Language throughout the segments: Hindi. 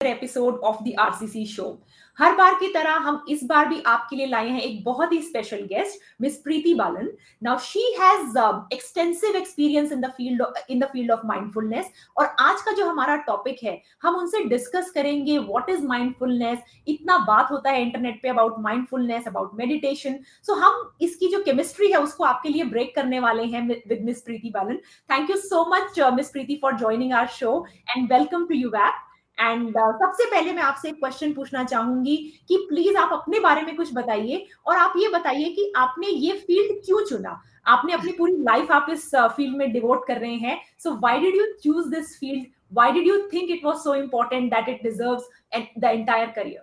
episode of the RCC show. हर बार की तरह हम इस बार भी आपके लिए लाए हैं एक बहुत ही special guest miss Preeti Balan now she has extensive experience in the field in the field of mindfulness और आज का जो हमारा टॉपिक है, हम उनसे डिस्कस करेंगे व्हाट इज़ माइंडफुलनेस इतना बात होता है इंटरनेट पे about mindfulness about meditation so हम इसकी जो केमिस्ट्री है, उसको आपके लिए ब्रेक करने वाले हैं with miss Preeti Balan thank you so much miss Preeti for joining our show and welcome to you back and uh, सबसे पहले मैं आपसे एक क्वेश्चन पूछना चाहूँगी कि प्लीज़ आप अपने बारे में कुछ बताइए और आप ये बताइए कि आपने ये फ़ील्ड क्यों चुना? आपने अपनी पूरी लाइफ आप इस फ़ील्ड uh, में डिवोट कर रहे हैं so why did you choose this field why did you think it was so important that it deserves the entire career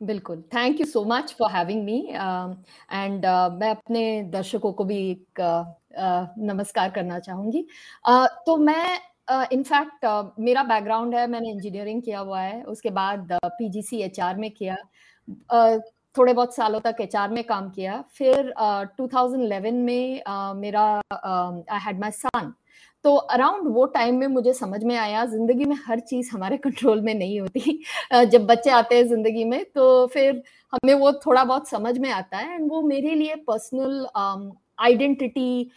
बिल्कुल। Thank you so much for having me and मैं अपने दर्शकों को भी एक uh, uh, नमस्कार करना चाहूँगी। Uh, तो मैं इनफैक्ट uh, uh, मेरा बैकग्राउंड है मैंने इंजीनियरिंग किया हुआ है उसके बाद पीजीसी uh, एचआर में किया uh, थोड़े बहुत सालों तक एचआर में काम किया फिर uh, 2011 में uh, मेरा आई हैड माय सन तो अराउंड वो टाइम में मुझे समझ में आया ज़िंदगी में हर चीज़ हमारे कंट्रोल में नहीं होती। जब बच्चे आते हैं ज़िंदगी में तो फिर हमें वो थोड़ा बहुत समझ में आता है एंड वो मेरे लिए personal identity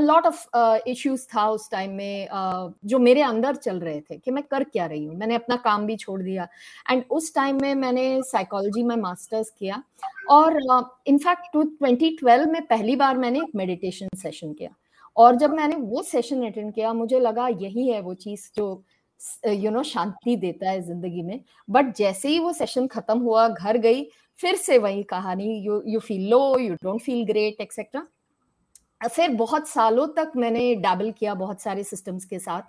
lot of issues था उस टाइम में uh, जो मेरे अंदर चल रहे थे कि मैं कर क्या रही हूँ। मैंने अपना काम भी छोड़ दिया। एंड उस टाइम में मैंने साइकोलॉजी में मास्टर्स किया। और इनफैक्ट टू ट्वेंटी में पहली बार मैंने एक मेडिटेशन सेशन किया। और जब मैंने वो सेशन अटेंड किया मुझे लगा यही है वो चीज़ जो यू नो शांति देता है ज़िंदगी में। बट जैसे ही वो सेशन खत्म हुआ घर गई फिर से वही कहानी you you feel low you don't feel great etcetera फिर बहुत सालों तक मैंने डैबल किया बहुत सारे सिस्टम्स के साथ।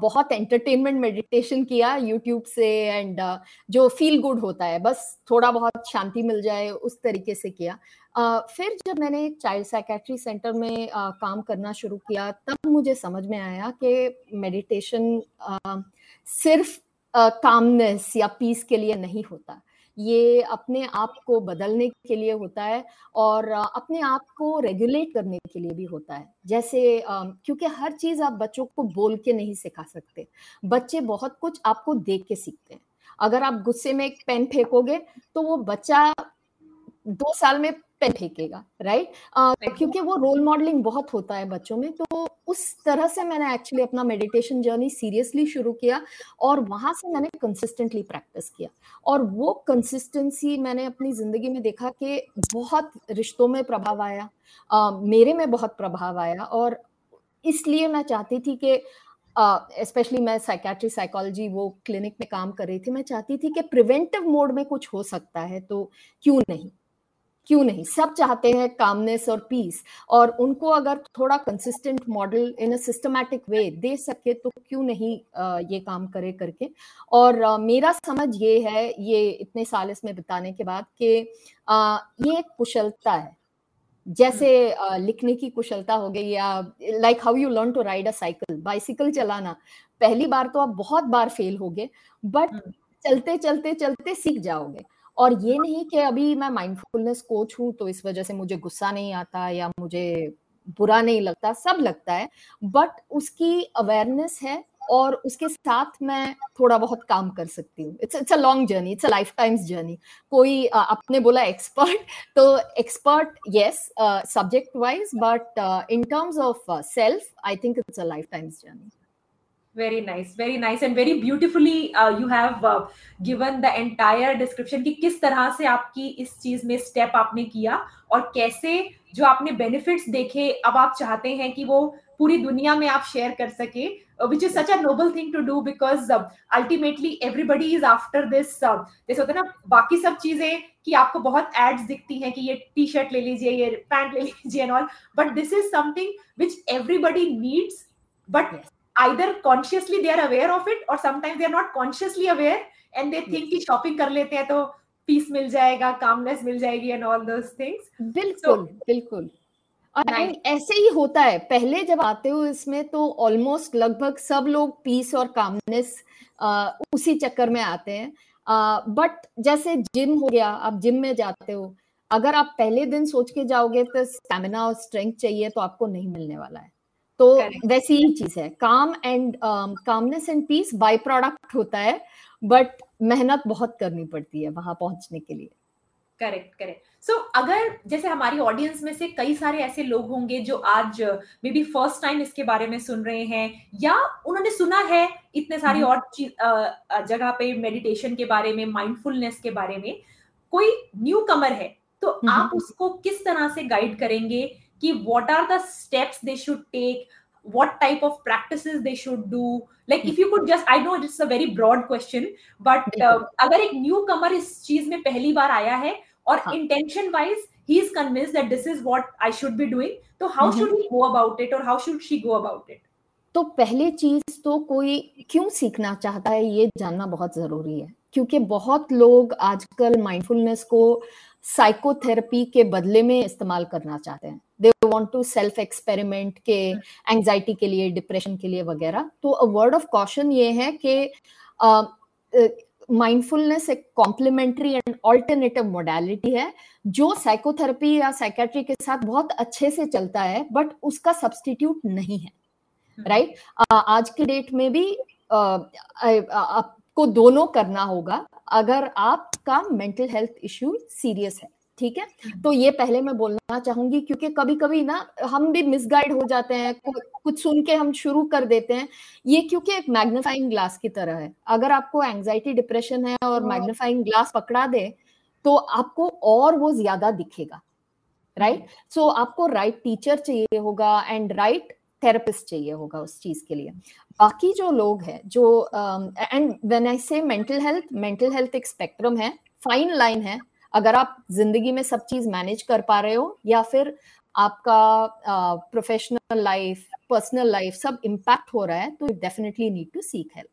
बहुत एंटरटेनमेंट मेडिटेशन किया यूट्यूब से एंड जो फील गुड होता है, बस थोड़ा बहुत शांति मिल जाए उस तरीके से किया। फिर जब मैंने चाइल्ड साइकेट्री सेंटर में काम करना शुरू किया, तब मुझे समझ में आया कि मेडिटेशन सिर्फ़ कामनेस या पीस के लिए नहीं होता। ये अपने आप को बदलने के लिए होता है और अपने आप को रेगुलेट करने के लिए भी होता है। जैसे क्योंकि हर चीज़ आप बच्चों को बोल के नहीं सिखा सकते। बच्चे बहुत कुछ आपको देख के सीखते हैं। अगर आप गुस्से में एक पेन फेंकोगे तो वो बच्चा दो साल में पेन फेंकेगा राइट uh, क्योंकि वो रोल मॉडलिंग बहुत होता है बच्चों में तो उस तरह से मैंने एक्चुअली अपना मेडिटेशन जर्नी सीरियसली शुरू किया और वहाँ से मैंने कंसिस्टेंटली प्रैक्टिस किया। और वो कंसिस्टेंसी मैंने अपनी ज़िंदगी में देखा कि बहुत रिश्तों में प्रभाव आया uh, मेरे में बहुत प्रभाव आया और इसलिए मैं चाहती थी कि स्पेशली uh, मैं साइकेट्री साइकोलॉजी वो क्लिनिक में काम कर रही थी मैं चाहती थी कि प्रिवेंटिव मोड में कुछ हो सकता है तो क्यों नहीं? क्यों नहीं? सब चाहते हैं कामनेस और पीस और उनको अगर थोड़ा consistent model in a systematic way दे सके तो क्यों नहीं ये काम करे करके? और मेरा समझ ये है ये इतने साल इसमें बिताने के बाद कि ये एक कुशलता है। जैसे लिखने की कुशलता हो गई या like how you learn to ride a cycle bicycle चलाना। पहली बार तो आप बहुत बार फेल हो गए बट हम्म। चलते चलते चलते सीख जाओगे। और ये नहीं कि अभी मैं माइंडफुलनेस कोच हूँ तो इस वजह से मुझे गुस्सा नहीं आता या मुझे बुरा नहीं लगता, सब लगता है बट उसकी अवेयरनेस है और उसके साथ मैं थोड़ा बहुत काम कर सकती हूँ। It's it's a long journey it's a lifetime's journey कोई आपने बोला एक्सपर्ट तो expert yes subject wise but in terms of self I think it's a lifetime's journey very nice very nice and very beautifully uh, you have uh, given the entire description कि किस तरह से आपकी इस चीज़ में स्टेप आपने किया और कैसे जो आपने बेनिफिट्स देखे अब आप चाहते हैं कि वो पूरी दुनिया में आप शेयर कर सके which is such a noble thing to do because ultimately everybody is after this जैसे होता है ना बाकी सब चीज़ें कि आपको बहुत एड्स दिखती हैं कि ये टी शर्ट ले लीजिए ये पैंट ले लीजिए and all but this is something which everybody needs but either consciously they are aware of it or sometimes they are not consciously aware and they think कि shopping कर लेते हैं तो पीस मिल जाएगा कामनेस मिल जाएगी एंड ऑल दोस थिंग्स बिल्कुल so, बिल्कुल और ऐसे ही होता है। पहले जब आते हो इसमें तो ऑलमोस्ट लगभग सब लोग पीस और कामनेस उसी चक्कर में आते हैं। बट जैसे जिम हो गया आप जिम में जाते हो अगर आप पहले दिन सोच के जाओगे तो स्टेमिना और स्ट्रेंथ चाहिए तो आपको नहीं मिलने वाला है। तो वैसी ही चीज़ है। Calm and calmness and peace byproduct होता है बट मेहनत बहुत करनी पड़ती है वहाँ पहुँचने के लिए। करेक्ट करेक्ट सो अगर जैसे हमारी ऑडियंस में से कई सारे ऐसे लोग होंगे जो आज मे बी फ़र्स्ट टाइम इसके बारे में सुन रहे हैं या उन्होंने सुना है इतने सारी हम्म। और जगह पे मेडिटेशन के बारे में माइंडफुलनेस के बारे में कोई न्यू कमर है तो हम्म, आप हम्म। उसको किस तरह से गाइड करेंगे? कि what are the steps they should take what type of practices they should do? Like if you could just i know it's a very broad question but uh, अगर एक न्यू कमर इस चीज़ में पहली बार आया है और intention wise he is convince that this is what I should be doing तो how should go about it और how should she go about it तो पहले चीज़ तो कोई क्यों सीखना चाहता है ये जानना बहुत ज़रूरी है क्योंकि बहुत लोग आजकल माइंडफुलनेस को साइकोथेरेपी के बदले में इस्तेमाल करना चाहते हैं। They want to self experiment के एंजाइटी के लिए डिप्रेशन के लिए वगैरह। तो अ वर्ड ऑफ़ कॉशन ये है कि माइंडफुलनेस एक कॉम्प्लीमेंट्री एंड ऑल्टरनेटिव मोडालिटी है जो साइकोथेरेपी या साइकेट्री के साथ बहुत अच्छे से चलता है बट उसका सब्सटीट्यूट नहीं है। Right right? uh, आज के डेट में भी uh, आपको दोनों करना होगा अगर आपका मेंटल हेल्थ इश्यू सीरियस है ठीक है? हम्म। तो ये पहले मैं बोलना चाहूँगी क्योंकि कभी कभी ना हम भी मिसगाइड हो जाते हैं कुछ सुन के हम शुरू कर देते हैं। ये क्योंकि एक मैग्नीफाइंग ग्लास की तरह है। अगर आपको एंजाइटी डिप्रेशन है और मैग्नीफाइंग ग्लास पकड़ा दे तो आपको और वो ज़्यादा दिखेगा राइट right? सो so, आपको राइट right टीचर चाहिए होगा एंड राइट थेरेपिस्ट चाहिए होगा उस चीज़ के लिए। बाकी जो लोग हैं, जो and when I say mental health mental health एक स्पेक्ट्रम है फाइन लाइन है। अगर आप ज़िंदगी में सब चीज़ मैनेज कर पा रहे हो, या फिर आपका प्रोफेशनल लाइफ पर्सनल लाइफ सब इम्पैक्ट हो रहा है तो definitely need to seek help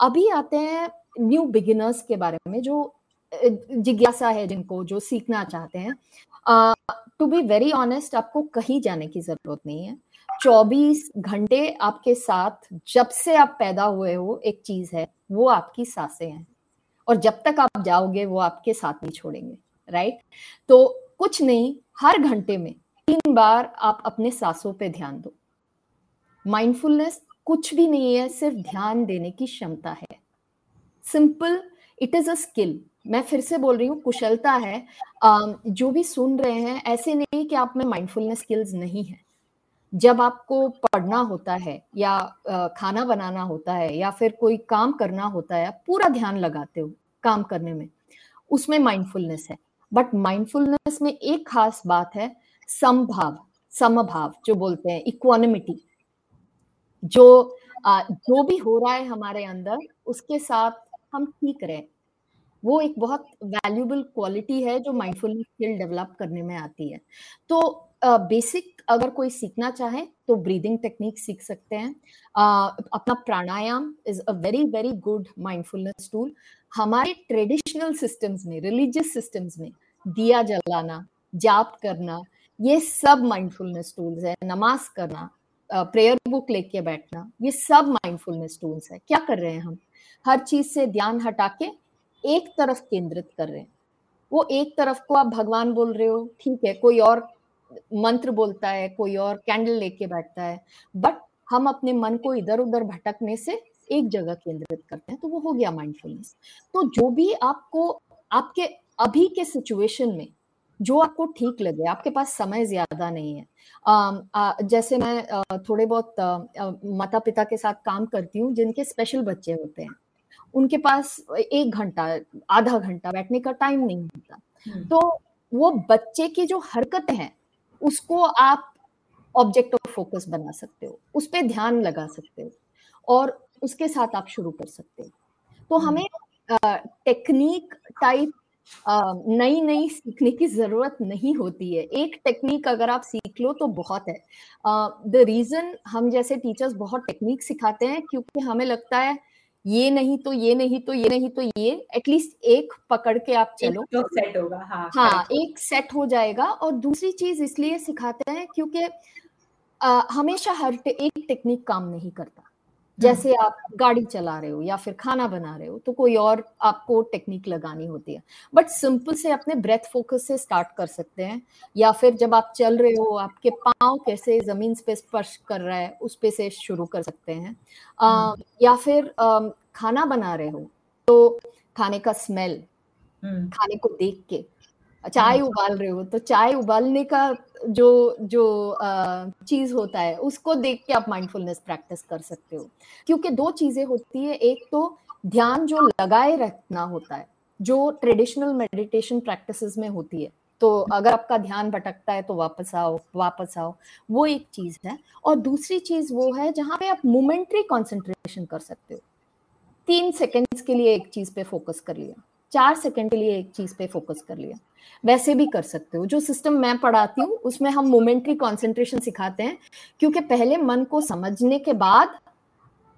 अभी आते हैं न्यू बिगिनर्स के बारे में, जो जिज्ञासा है जिनको, जो सीखना चाहते हैं। टू बी वेरी ऑनेस्ट आपको कहीं जाने की ज़रूरत नहीं है। 24 घंटे आपके साथ जब से आप पैदा हुए हो, एक चीज़ है, वो आपकी साँसें हैं। और जब तक आप जाओगे, वो आपके साथ नहीं छोड़ेंगे राइट तो कुछ नहीं, हर घंटे में तीन बार आप अपने सांसों पे ध्यान दो। माइंडफुलनेस कुछ भी नहीं है, सिर्फ़ ध्यान देने की क्षमता है। Simple it is a skill मैं फिर से बोल रही हूँ, कुशलता है। जो भी सुन रहे हैं, ऐसे नहीं कि आप में माइंडफुलनेस स्किल्स नहीं है। जब आपको पढ़ना होता है या खाना बनाना होता है या फिर कोई काम करना होता है पूरा ध्यान लगाते हो काम करने में। उसमें माइंडफुलनेस है। बट माइंडफुलनेस में एक खास बात है, समभाव समभाव जो बोलते हैं इक्वानिमिटी जो जो भी हो रहा है हमारे अंदर, उसके साथ हम ठीक रहे। वो एक बहुत वैल्यूबल क्वालिटी है जो माइंडफुलनेस स्किल डेवलप करने में आती है। तो बेसिक अगर कोई सीखना चाहे तो ब्रीदिंग टेक्निक सीख सकते हैं। uh, अपना pranayama is a very very good mindfulness tool हमारे ट्रेडिशनल सिस्टम्स में रिलीजियस सिस्टम्स में दिया जलाना जाप करना ये सब माइंडफुलनेस टूल्स है। नमाज़ करना प्रेयर बुक लेके बैठना ये सब माइंडफुलनेस टूल्स है। क्या कर रहे हैं हम? हर चीज़ से ध्यान हटा के एक तरफ़ केंद्रित कर रहे हैं। वो एक तरफ़ को आप भगवान बोल रहे हो ठीक है कोई और मंत्र बोलता है कोई और कैंडल लेके बैठता है बट हम अपने मन को इधर उधर भटकने से एक जगह केंद्रित करते हैं तो वो हो गया माइंडफुलनेस तो जो भी आपको आपके अभी के सिचुएशन में जो आपको ठीक लगे आपके पास समय ज़्यादा नहीं है आ, आ, जैसे मैं आ, थोड़े बहुत माता पिता के साथ काम करती हूँ जिनके स्पेशल बच्चे होते हैं उनके पास एक घंटा आधा घंटा बैठने का टाइम नहीं होता हम्म। तो वो बच्चे की जो हरकत है उसको आप ऑब्जेक्ट ऑफ़ फोकस बना सकते हो उस पर ध्यान लगा सकते हो और उसके साथ आप शुरू कर सकते हो। तो हम्म। हमें टेक्निक टाइप नई नई सीखने की ज़रूरत नहीं होती है। एक टेक्निक अगर आप सीख लो तो बहुत है। द uh, रीजन हम जैसे टीचर्स बहुत टेक्निक सिखाते हैं क्योंकि हमें लगता है ये नहीं तो ये नहीं तो ये नहीं तो ये एटलीस्ट एक पकड़ के आप चलो। तो सेट होगा हाँ हाँ एक सेट हो जाएगा और दूसरी चीज़ इसलिए सिखाते हैं क्योंकि हमेशा हर एक टेक्निक काम नहीं करता। जैसे आप गाड़ी चला रहे हो या फिर खाना बना रहे हो तो कोई और आपको टेक्निक लगानी होती है बट सिंपल से अपने ब्रेथ फोकस से स्टार्ट कर सकते हैं या फिर जब आप चल रहे हो आपके पाँव कैसे ज़मीन पे स्पर्श कर रहा है उस पे से शुरू कर सकते हैं आ, हम्म। या फिर आ, खाना बना रहे हो तो खाने का स्मेल हम्म। खाने को देख के चाय हम्म। उबाल रहे हो तो चाय उबालने का जो जो चीज़ होता है उसको देख के आप माइंडफुलनेस प्रैक्टिस कर सकते हो। क्योंकि दो चीज़ें होती है एक तो ध्यान जो लगाए रखना होता है जो ट्रेडिशनल मेडिटेशन प्रैक्टिसेस में होती है तो अगर आपका ध्यान भटकता है तो वापस आओ वापस आओ वो एक चीज़ है। और दूसरी चीज़ वो है जहाँ पे आप मोमेंट्री कंसंट्रेशन कर सकते हो तीन सेकेंड्स के लिए एक चीज़ पे फोकस कर लिया। चार सेकंड के लिए एक चीज़ पे फोकस कर लिया। वैसे भी कर सकते हो। जो सिस्टम मैं पढ़ाती हूँ उसमें हम मोमेंट्री कॉन्सेंट्रेशन सिखाते हैं क्योंकि पहले मन को समझने के बाद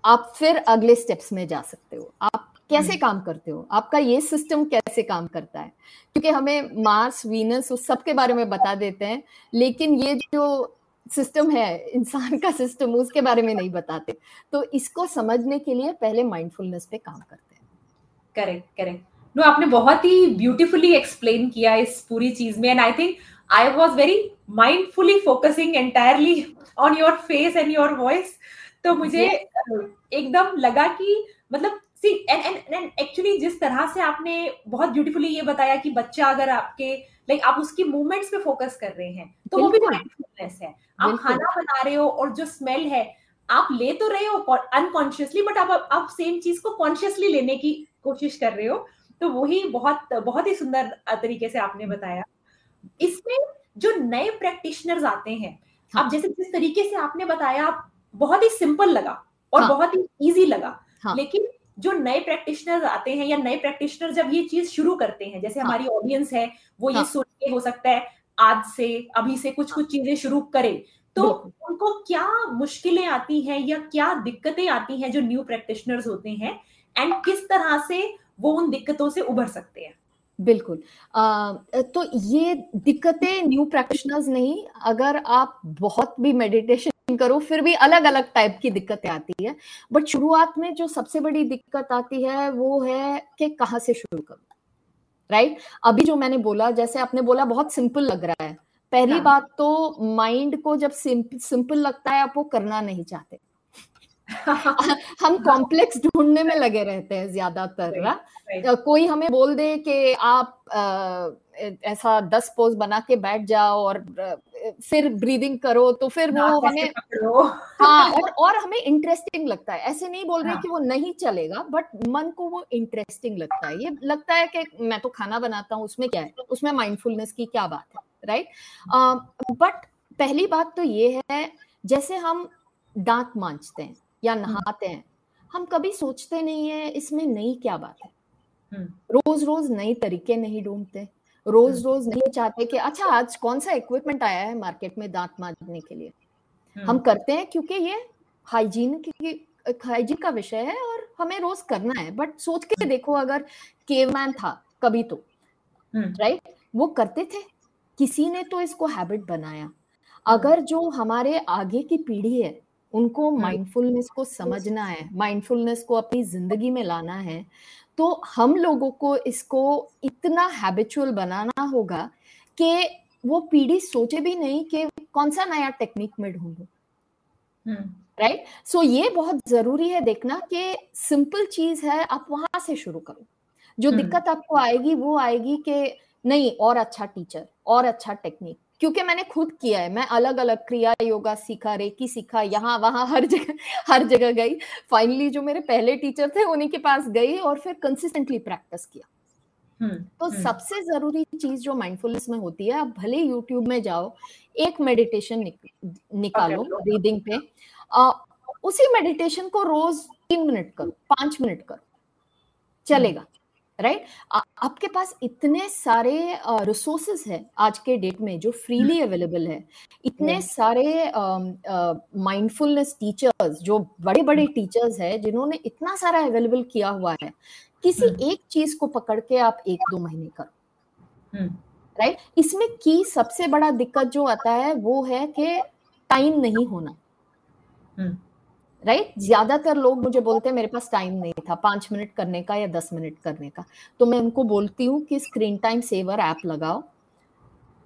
आप फिर अगले स्टेप्स में जा सकते हो। आप कैसे हम्म। काम करते हो? आपका ये सिस्टम कैसे काम करता है? क्योंकि हमें मार्स वीनस उस सब के बारे में बता देते हैं लेकिन ये जो सिस्टम है इंसान का सिस्टम उसके बारे में नहीं बताते। तो इसको समझने के लिए पहले माइंडफुलनेस पे काम करते हैं। Correct correct. नो आपने बहुत ही ब्यूटीफुली एक्सप्लेन किया इस पूरी चीज़ में and I think I was very mindfully focusing entirely on your face and your voice तो मुझे एकदम लगा कि मतलब see and and and actually जिस तरह से आपने बहुत ब्यूटीफुली ये बताया कि बच्चा अगर आपके लाइक आप उसकी मूवमेंट्स पे फोकस कर रहे हैं तो वो भी माइंडफुलनेस है। आप खाना बना रहे हो और जो स्मेल है आप ले तो रहे हो अनकॉन्शियसली बट आप आप सेम चीज़ को कॉन्शियसली लेने की कोशिश कर रहे हो तो वही बहुत बहुत ही सुंदर तरीके से आपने बताया इसमें जो नए प्रैक्टिशनर्स आते हैं हाँ. आप जैसे जिस तरीके से आपने बताया बहुत ही सिंपल लगा और हाँ. बहुत ही इजी लगा हाँ. लेकिन जो नए प्रैक्टिशनर आते हैं या नए प्रैक्टिशनर जब ये चीज़ शुरू करते हैं जैसे हाँ. हमारी ऑडियंस है वो हाँ. ये सुन के हो सकता है आज से अभी से कुछ कुछ चीज़ें शुरू करें तो उनको क्या मुश्किलें आती हैं या क्या दिक्कतें आती हैं जो न्यू प्रैक्टिशनर्स होते हैं एंड किस तरह से वो उन दिक्कतों से उभर सकते हैं। बिल्कुल। आ, तो ये दिक्कतें न्यू प्रैक्टिशनर्स नहीं अगर आप बहुत भी मेडिटेशन करो फिर भी अलग अलग टाइप की दिक्कतें आती है। बट शुरुआत में जो सबसे बड़ी दिक्कत आती है वो है कि कहाँ से शुरू करूँ? Right right? अभी जो मैंने बोला जैसे आपने बोला बहुत सिंपल लग रहा है। पहली हाँ. बात तो माइंड को जब सिंपल लगता है आप वो करना नहीं चाहते। हम कॉम्प्लेक्स ढूँढने में लगे रहते हैं ज़्यादातर ना कोई हमें बोल दे कि आप आ, ऐसा दस पोज बना के बैठ जाओ और फिर ब्रीदिंग करो तो फिर वो हमें हाँ और और हमें इंटरेस्टिंग लगता है। ऐसे नहीं बोल रहे हाँ. कि वो नहीं चलेगा बट मन को वो इंटरेस्टिंग लगता है। ये लगता है कि मैं तो खाना बनाता हूँ उसमें क्या है? उसमें माइंडफुलनेस की क्या बात है राइट बट पहली बात तो ये है जैसे हम दांत मांझते हैं या हम्म। नहाते हैं। हम कभी सोचते नहीं है इसमें नई क्या बात है? हम्म। रोज रोज नए तरीके नहीं ढूंढते। रोज हम्म। रोज नहीं चाहते कि अच्छा आज कौन सा इक्विपमेंट आया है मार्केट में दांत मांजने के लिए? हम करते हैं क्योंकि ये हाइजीन की हाइजीन का विषय है और हमें रोज करना है। बट सोच के देखो अगर केवमैन था कभी तो राइट वो करते थे। किसी ने तो इसको हैबिट बनाया। अगर जो हमारे आगे की पीढ़ी है उनको माइंडफुलनेस को समझना है माइंडफुलनेस को अपनी ज़िंदगी में लाना है तो हम लोगों को इसको इतना हैबिचुअल बनाना होगा कि वो पीढ़ी सोचे भी नहीं कि कौन सा नया टेक्निक में ढूंढू। राइट सो ये बहुत ज़रूरी है देखना कि सिंपल चीज़ है आप वहाँ से शुरू करो। जो दिक्कत आपको आएगी वो आएगी कि नहीं और अच्छा टीचर और अच्छा टेक्निक क्योंकि मैंने खुद किया है। मैं अलग अलग क्रिया योगा सीखा रेकी सीखा यहाँ वहाँ हर जगह हर जगह गई। फाइनली जो मेरे पहले टीचर थे उन्हीं के पास गई और फिर कंसिस्टेंटली प्रैक्टिस किया। हुँ, हम्म, तो हुँ. हम्म। सबसे ज़रूरी चीज़ जो माइंडफुलनेस में होती है आप भले यूट्यूब में जाओ एक मेडिटेशन निक, निकालो ब्रीदिंग पे। आ, उसी मेडिटेशन को रोज तीन मिनट करो पाँच मिनट करो चलेगा। Right right? आपके पास इतने सारे रिसोर्सेस है आज के डेट में जो फ्रीली अवेलेबल है इतने सारे माइंडफुलनेस टीचर्स जो बड़े बड़े टीचर्स है जिन्होंने इतना सारा अवेलेबल किया हुआ है किसी हम्म। एक चीज़ को पकड़ के आप एक दो महीने करो राइट हम्म। इसमें की सबसे बड़ा दिक्कत जो आता है वो है कि टाइम नहीं होना हम्म। Right right? ज़्यादातर लोग मुझे बोलते हैं मेरे पास टाइम नहीं था पाँच मिनट करने का या दस मिनट करने का। तो मैं उनको बोलती हूँ कि स्क्रीन टाइम सेवर ऐप लगाओ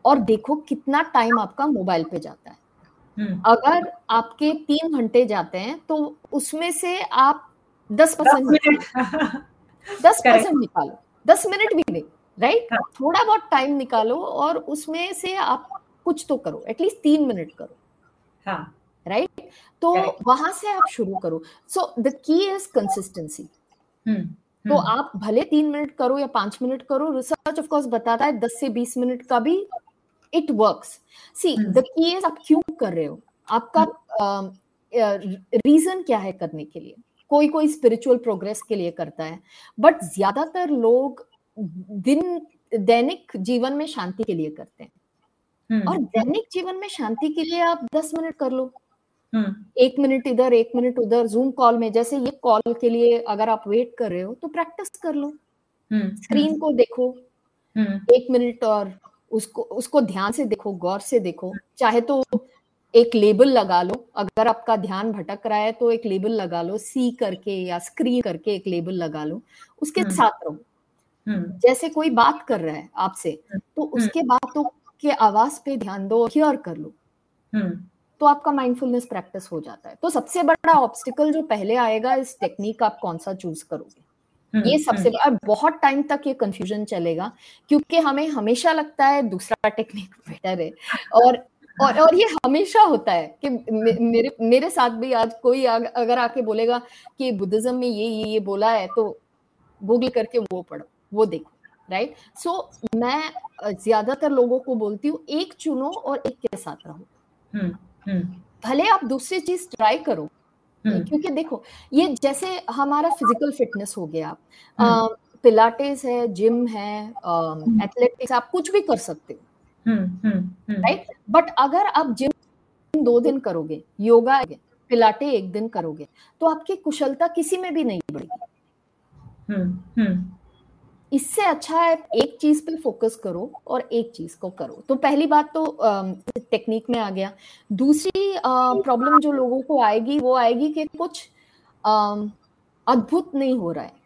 और देखो कितना टाइम आपका मोबाइल पे जाता है। हम्म। अगर आपके तीन घंटे जाते हैं तो उसमें से आप दस परसेंट दस परसेंट निकालो। दस मिनट भी नहीं राइट हाँ. थोड़ा बहुत टाइम निकालो और उसमें से आप कुछ तो करो एटलीस्ट तीन मिनट करो। हाँ। राइट तो वहाँ से आप शुरू करो। So the key is consistency तो आप भले तीन मिनट करो या पाँच मिनट करो रिसर्च ऑफ़ कोर्स बताता है दस से बीस मिनट का भी it works see the key is आप क्यों कर रहे हो? आपका रीजन uh, क्या है करने के लिए? कोई कोई स्पिरिचुअल प्रोग्रेस के लिए करता है। बट ज़्यादातर लोग दिन दैनिक जीवन में शांति के लिए करते हैं। और दैनिक जीवन में शांति के लिए आप दस मिनट कर लो। एक मिनट इधर एक मिनट उधर जूम कॉल में जैसे ये कॉल के लिए अगर आप वेट कर रहे हो तो प्रैक्टिस कर लो। स्क्रीन को देखो। एक मिनट और उसको उसको ध्यान से देखो गौर से देखो। चाहे तो एक लेबल लगा लो। अगर आपका ध्यान भटक रहा है तो एक लेबल लगा लो। सी करके या स्क्रीन करके एक लेबल लगा लो। उसके हम्म। साथ रहो। हम्म। जैसे कोई बात कर रहा है आपसे हम्म। तो उसके बातों के आवाज़ पे ध्यान दो हियर कर लो। तो आपका माइंडफुलनेस प्रैक्टिस हो जाता है। तो सबसे बड़ा ऑब्स्टिकल जो पहले आएगा इस टेक्निक आप कौन सा चूज़ करोगे? ये सबसे बड़ा बहुत टाइम तक ये कंफ्यूजन चलेगा क्योंकि हमें हमेशा लगता है दूसरा टेक्निक बेटर है। और और और ये हमेशा होता है कि मेरे मेरे साथ भी आज कोई अगर आके बोलेगा कि बुद्धिज्म में ये ये ये बोला है तो गूगल करके वो पढ़ो वो देखो राइट सो so, मैं ज़्यादातर लोगों को बोलती हूँ एक चुनो और एक के साथ रहो। हम्म, हम्म। भले आप दूसरी चीज़ ट्राई करो हम्म। क्योंकि देखो ये जैसे हमारा फ़िज़िकल फिटनेस हो गया पिलाटेस है जिम है एथलेटिक्स आप कुछ भी कर सकते हो। राइट बट अगर आप जिम दो दिन करोगे योगा पिलाटे एक दिन करोगे तो आपकी कुशलता किसी में भी नहीं बढ़ेगी। इससे अच्छा है, एक चीज़ पे फोकस करो और एक चीज़ को करो। तो पहली बात तो टेक्निक में आ गया। दूसरी प्रॉब्लम जो लोगों को आएगी, वो आएगी कि कुछ अद्भुत नहीं हो रहा है।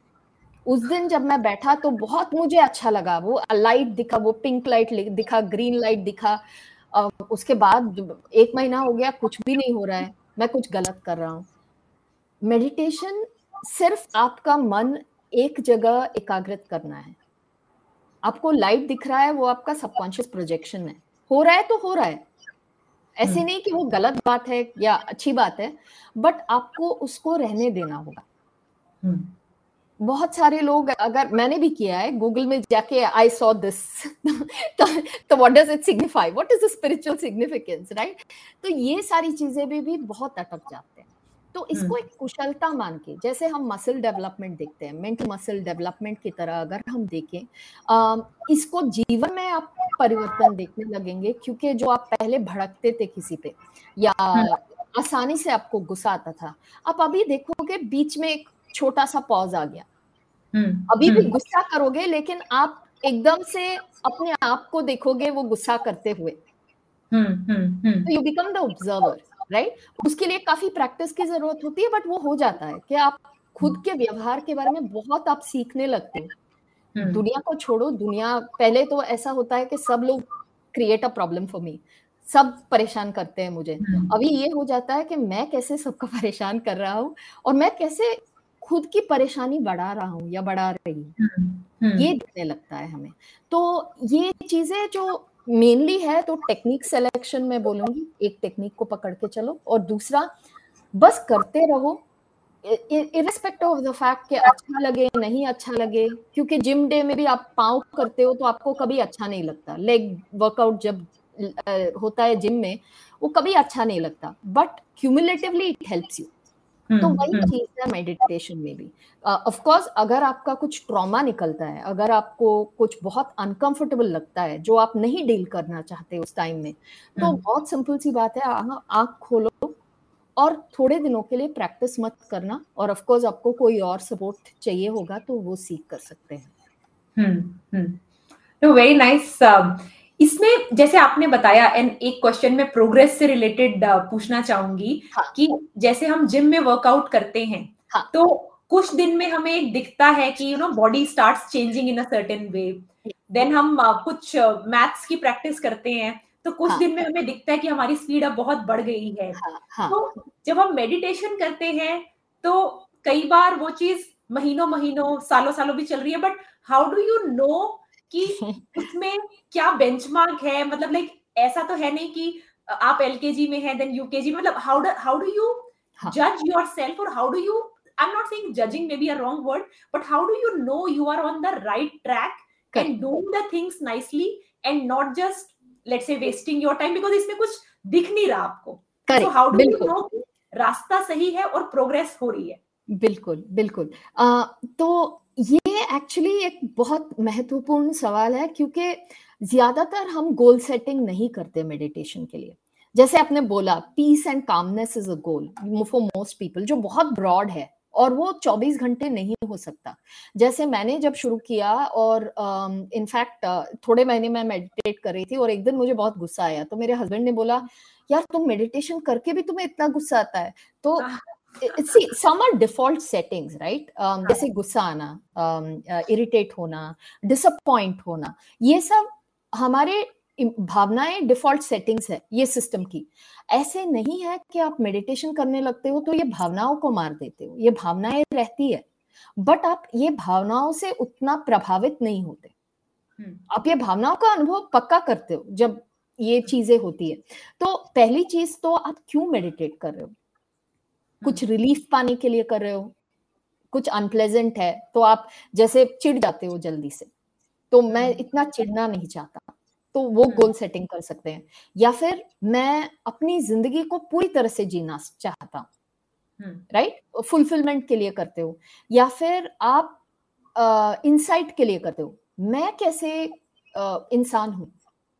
उस दिन जब मैं बैठा तो बहुत मुझे अच्छा लगा। वो लाइट दिखा, वो पिंक लाइट दिखा ग्रीन लाइट दिखा। उसके बाद एक महीना हो गया, कुछ भी नहीं हो रहा है। मैं कुछ गलत कर रहा हूँ। मेडिटेशन सिर्फ़ आपका मन एक जगह एकाग्रत करना है। आपको लाइट दिख रहा है वो आपका सबकॉन्शियस प्रोजेक्शन है। हो रहा है तो हो रहा है। ऐसे हम्म। नहीं कि वो गलत बात है या अच्छी बात है बट आपको उसको रहने देना होगा। हम्म। बहुत सारे लोग अगर मैंने भी किया है गूगल में जाके आई सॉ दिस तो what does it signify what is the spiritual significance right तो ये सारी चीज़ें भी, भी बहुत अटक जाते तो इसको हम्म। एक कुशलता मान के जैसे हम मसल डेवलपमेंट देखते हैं मेंटल मसल डेवलपमेंट की तरह अगर हम देखें आ, इसको जीवन में आप परिवर्तन देखने लगेंगे क्योंकि जो आप पहले भड़कते थे किसी पे या हम्म। आसानी से आपको गुस्सा आता था आप अभी देखोगे बीच में एक छोटा सा पॉज आ गया हम्म, अभी भी। गुस्सा करोगे लेकिन आप एकदम से अपने आप को देखोगे वो गुस्सा करते हुए you become the observer right उसके लिए काफ़ी प्रैक्टिस की ज़रूरत होती है बट वो हो जाता है कि आप खुद के व्यवहार के बारे में बहुत आप सीखने लगते हो। हम्म। दुनिया को छोड़ो दुनिया पहले तो ऐसा होता है कि सब लोग create a problem for me सब परेशान करते हैं मुझे। अभी ये हो जाता है कि मैं कैसे सबको परेशान कर रहा हूँ और मैं कैसे खुद की परेशानी बढ़ा रहा हूँ या बढ़ा रही हूँ। हम्म, हम्म। ये दिखने लगता है हमें। तो ये चीज़ें जो मेनली है तो टेक्निक सिलेक्शन में बोलूँगी। एक टेक्निक को पकड़ के चलो। और दूसरा, बस करते रहो। इरिस्पेक्टिव ऑफ़ द फैक्ट कि अच्छा लगे, नहीं अच्छा लगे, क्योंकि जिम डे में भी आप पाँव करते हो तो आपको कभी अच्छा नहीं लगता। लेग वर्कआउट जब होता है जिम में, वो कभी अच्छा नहीं लगता। But cumulatively it helps you तो हम्म, वही हम्म। चीज़ है मेडिटेशन में भी ऑफ़ कोर्स अगर आपका कुछ ट्रॉमा निकलता है अगर आपको कुछ बहुत अनकंफर्टेबल लगता है जो आप नहीं डील करना चाहते उस टाइम में तो हम्म। बहुत सिंपल सी बात है आँख खोलो और थोड़े दिनों के लिए प्रैक्टिस मत करना और ऑफ़ कोर्स आपको कोई और सपोर्ट चाहिए होगा तो वो सीख कर सकते हैं हम्म वेरी नाइस इसमें जैसे आपने बताया एंड एक क्वेश्चन में प्रोग्रेस से रिलेटेड uh, पूछना चाहूँगी हाँ. कि जैसे हम जिम में वर्कआउट करते हैं हाँ. तो कुछ दिन में हमें दिखता है कि you know body starts changing in a certain way then हम uh, कुछ मैथ्स uh, की प्रैक्टिस करते हैं तो कुछ हाँ. दिन में हमें दिखता है कि हमारी स्पीड अब बहुत बढ़ गई है हाँ, हाँ. तो जब हम मेडिटेशन करते हैं तो कई बार वो चीज़ महीनों महीनों सालों सालों भी चल रही है but how do you know कि उसमें क्या बेंचमार्क है? मतलब लाइक ऐसा तो है नहीं कि आप एलकेजी में हैं देन यूकेजी में मतलब हाउ हाउ डू यू जज योरसेल्फ और how do you I am not saying judging maybe a wrong word but how do you know you are on the right track and doing the things nicely and not just let say wasting your time because इसमें कुछ दिख नहीं रहा आपको। So how do you know रास्ता सही है और प्रोग्रेस हो रही है? बिल्कुल बिल्कुल। uh, तो ये एक्चुअली एक बहुत महत्वपूर्ण सवाल है क्योंकि ज़्यादातर हम गोल सेटिंग नहीं करते मेडिटेशन के लिए। जैसे आपने बोला peace and calmness is a goal for most people जो बहुत ब्रॉड है और वो 24 घंटे नहीं हो सकता। जैसे मैंने जब शुरू किया और इनफैक्ट uh, uh, थोड़े महीने में मेडिटेट कर रही थी और एक दिन मुझे बहुत गुस्सा आया तो मेरे हस्बैंड ने बोला यार तुम मेडिटेशन करके भी तुम्हें इतना गुस्सा आता है? तो see some are default settings right जैसे गुस्सा आना इरिटेट um, uh, होना डिसअपॉइंट होना ये सब हमारे भावनाएँ डिफ़ॉल्ट सेटिंग्स है ये सिस्टम की। ऐसे नहीं है कि आप मेडिटेशन करने लगते हो तो ये भावनाओं को मार देते हो ये भावनाएँ रहती है। बट आप ये भावनाओं से उतना प्रभावित नहीं होते। हम्म। आप ये भावनाओं का अनुभव पक्का करते हो जब ये चीज़ें होती है। तो पहली चीज़ तो आप क्यों मेडिटेट कर रहे हो? कुछ रिलीफ हम्म। पाने के लिए कर रहे हो कुछ अनप्लेजेंट है तो आप जैसे चिढ़ जाते हो जल्दी से। तो मैं हम्म। इतना चिढ़ना नहीं चाहता तो वो गोल हम्म। सेटिंग कर सकते हैं। या फिर मैं अपनी ज़िंदगी को पूरी तरह से जीना चाहता हूँ। राइट फुलफिलमेंट के लिए करते हो या फिर आप इंसाइट के लिए करते हो। मैं कैसे इंसान हूँ?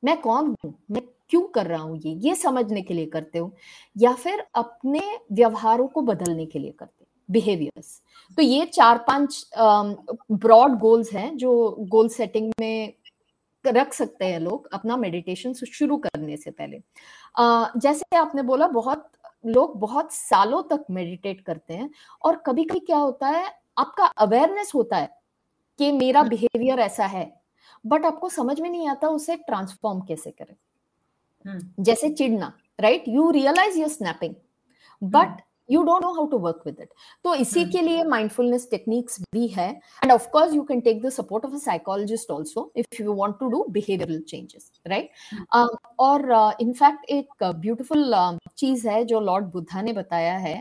मैं कौन हूँ? मैं क्यों कर रहा हूँ ये? ये समझने के लिए करते हो? या फिर अपने व्यवहारों को बदलने के लिए करते बिहेवियर्स तो ये चार पाँच ब्रॉड गोल्स हैं जो गोल सेटिंग में रख सकते हैं लोग अपना मेडिटेशन शुरू करने से पहले। uh, जैसे आपने बोला बहुत लोग बहुत सालों तक मेडिटेट करते हैं और कभी कभी क्या होता है आपका अवेयरनेस होता है कि मेरा बिहेवियर ऐसा है बट आपको समझ में नहीं आता उसे ट्रांसफॉर्म कैसे करें। हम्म। जैसे चिड़ना right you realise your snapping but you don't know how to work with it तो इसी hmm. के लिए माइंडफुलनेस टेक्निक्स भी है. And of course you can take the support of a psychologist also if you want to do behavioural changes right और इनफैक्ट uh, एक ब्यूटीफुल uh, चीज़ है जो लॉर्ड बुद्धा ने बताया है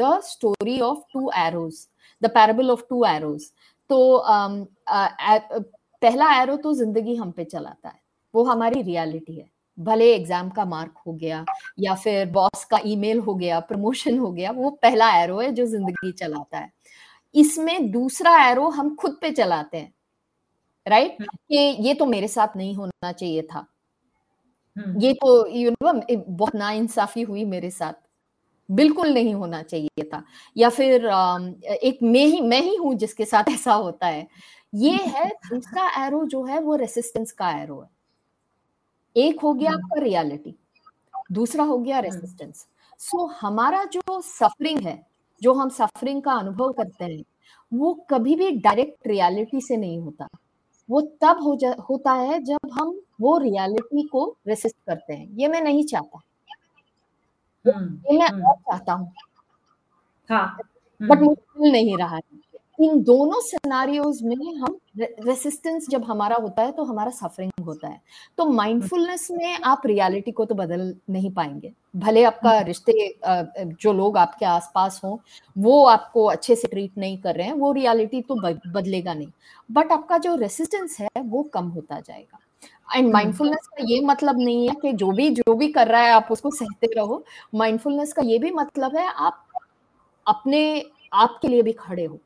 the story of two arrows the parable of two arrows तो um, uh, पहला एरो तो ज़िंदगी हम पे चलाता है वो हमारी रियलिटी है. भले एग्ज़ाम का मार्क हो गया या फिर बॉस का ईमेल हो गया प्रमोशन हो गया वो पहला एरो है जो ज़िंदगी चलाता है। इसमें दूसरा एरो हम खुद पे चलाते हैं राइट हम्म। कि ये तो मेरे साथ नहीं होना चाहिए था। हम्म। ये तो यू नो बहुत ना इंसाफी हुई मेरे साथ। बिल्कुल नहीं होना चाहिए था। या फिर एक मैं ही मैं ही हूँ जिसके साथ ऐसा होता है। ये है दूसरा एरो जो है वो रेसिस्टेंस का एरो है। एक हो गया हम्म। आपका रियलिटी दूसरा हो गया रेसिस्टेंस हम्म। सो so, हमारा जो सफरिंग है जो हम सफरिंग का अनुभव करते हैं वो कभी भी डायरेक्ट रियलिटी से नहीं होता। वो तब हो जा होता है जब हम वो रियलिटी को रेसिस्ट करते हैं। ये मैं नहीं चाहता। हम्म, ये मैं और चाहता हूँ। हाँ, बट मुश्किल नहीं रहा है। इन दोनों सिनारियोज में हम रेसिस्टेंस जब हमारा होता है तो हमारा सफरिंग होता है। तो माइंडफुलनेस में आप रियलिटी को तो बदल नहीं पाएँगे। भले आपका हम्म। रिश्ते जो लोग आपके आसपास हों वो आपको अच्छे से ट्रीट नहीं कर रहे हैं वो रियलिटी तो बदलेगा नहीं। बट आपका जो रेसिस्टेंस है वो कम होता जाएगा। एंड माइंडफुलनेस हम्म। का ये मतलब नहीं है कि जो भी जो भी कर रहा है आप उसको सहते रहो। माइंडफुलनेस का ये भी मतलब है आप अपने आप के लिए भी खड़े हो।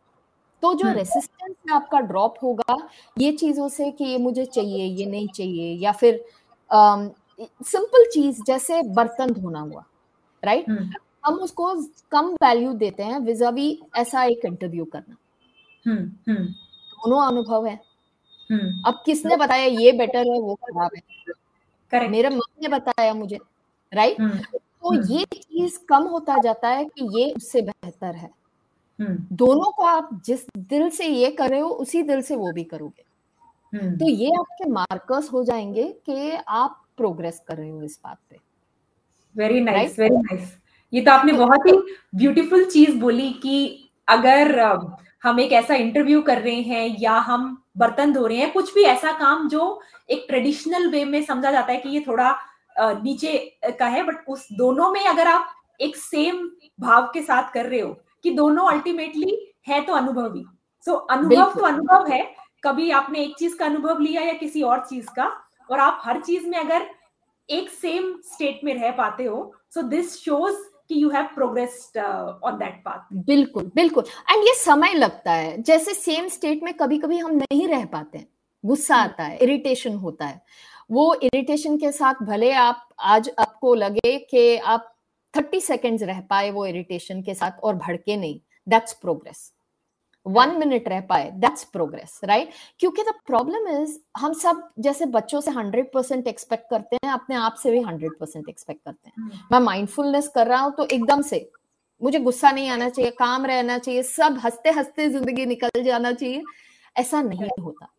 तो जो रेसिस्टेंस है आपका ड्रॉप होगा ये चीज़ों से कि ये मुझे चाहिए ये नहीं चाहिए या फिर सिंपल चीज़ जैसे बर्तन धोना हुआ राइट हम उसको कम वैल्यू देते हैं विजावी ऐसा एक इंटरव्यू करना। दोनों अनुभव है। अब किसने बताया ये बेटर है वो खराब है? Correct. मेरे मम्मी ने बताया मुझे राइट तो ये चीज़ कम होता जाता है कि ये उससे बेहतर है। हम्म। दोनों को आप जिस दिल से ये कर रहे हो उसी दिल से वो भी करोगे। हम्म। तो ये आपके मार्कर्स हो जाएँगे कि आप प्रोग्रेस कर रहे हो इस बात पे। वेरी नाइस वेरी नाइस ये तो आपने बहुत ही ब्यूटीफुल चीज़ बोली कि अगर हम एक ऐसा इंटरव्यू कर रहे हैं या हम बर्तन धो रहे हैं कुछ भी ऐसा काम जो एक ट्रेडिशनल वे में समझा जाता है कि ये थोड़ा नीचे का है बट उस दोनों में अगर आप एक सेम भाव के साथ कर रहे हो कि दोनों अल्टीमेटली है तो अनुभवी। सो so, अनुभव तो अनुभव है। कभी आपने एक चीज़ का अनुभव लिया या किसी और चीज़ का और आप हर चीज़ में अगर एक सेम स्टेट में रह पाते हो सो दिस शोज़ कि you have progressed on that path बिल्कुल बिल्कुल। एंड ये समय लगता है। जैसे सेम स्टेट में कभी कभी हम नहीं रह पाते गुस्सा hmm. आता है इरिटेशन होता है। वो इरिटेशन के साथ भले आप आज आपको लगे कि आप थर्टी सेकेंड्स रह पाए वो इरिटेशन के साथ और भड़के नहीं। दैट्स प्रोग्रेस वन मिनट रह पाए दैट्स प्रोग्रेस राइट क्योंकि द प्रॉब्लम इज़ हम सब जैसे बच्चों से हंड्रेड परसेंट एक्सपेक्ट करते हैं अपने आप से भी हंड्रेड परसेंट एक्सपेक्ट करते हैं। hmm. मैं माइंडफुलनेस कर रहा हूँ तो एकदम से मुझे गुस्सा नहीं आना चाहिए काम रहना चाहिए सब हँसते हँसते ज़िंदगी निकल जाना चाहिए। ऐसा नहीं होता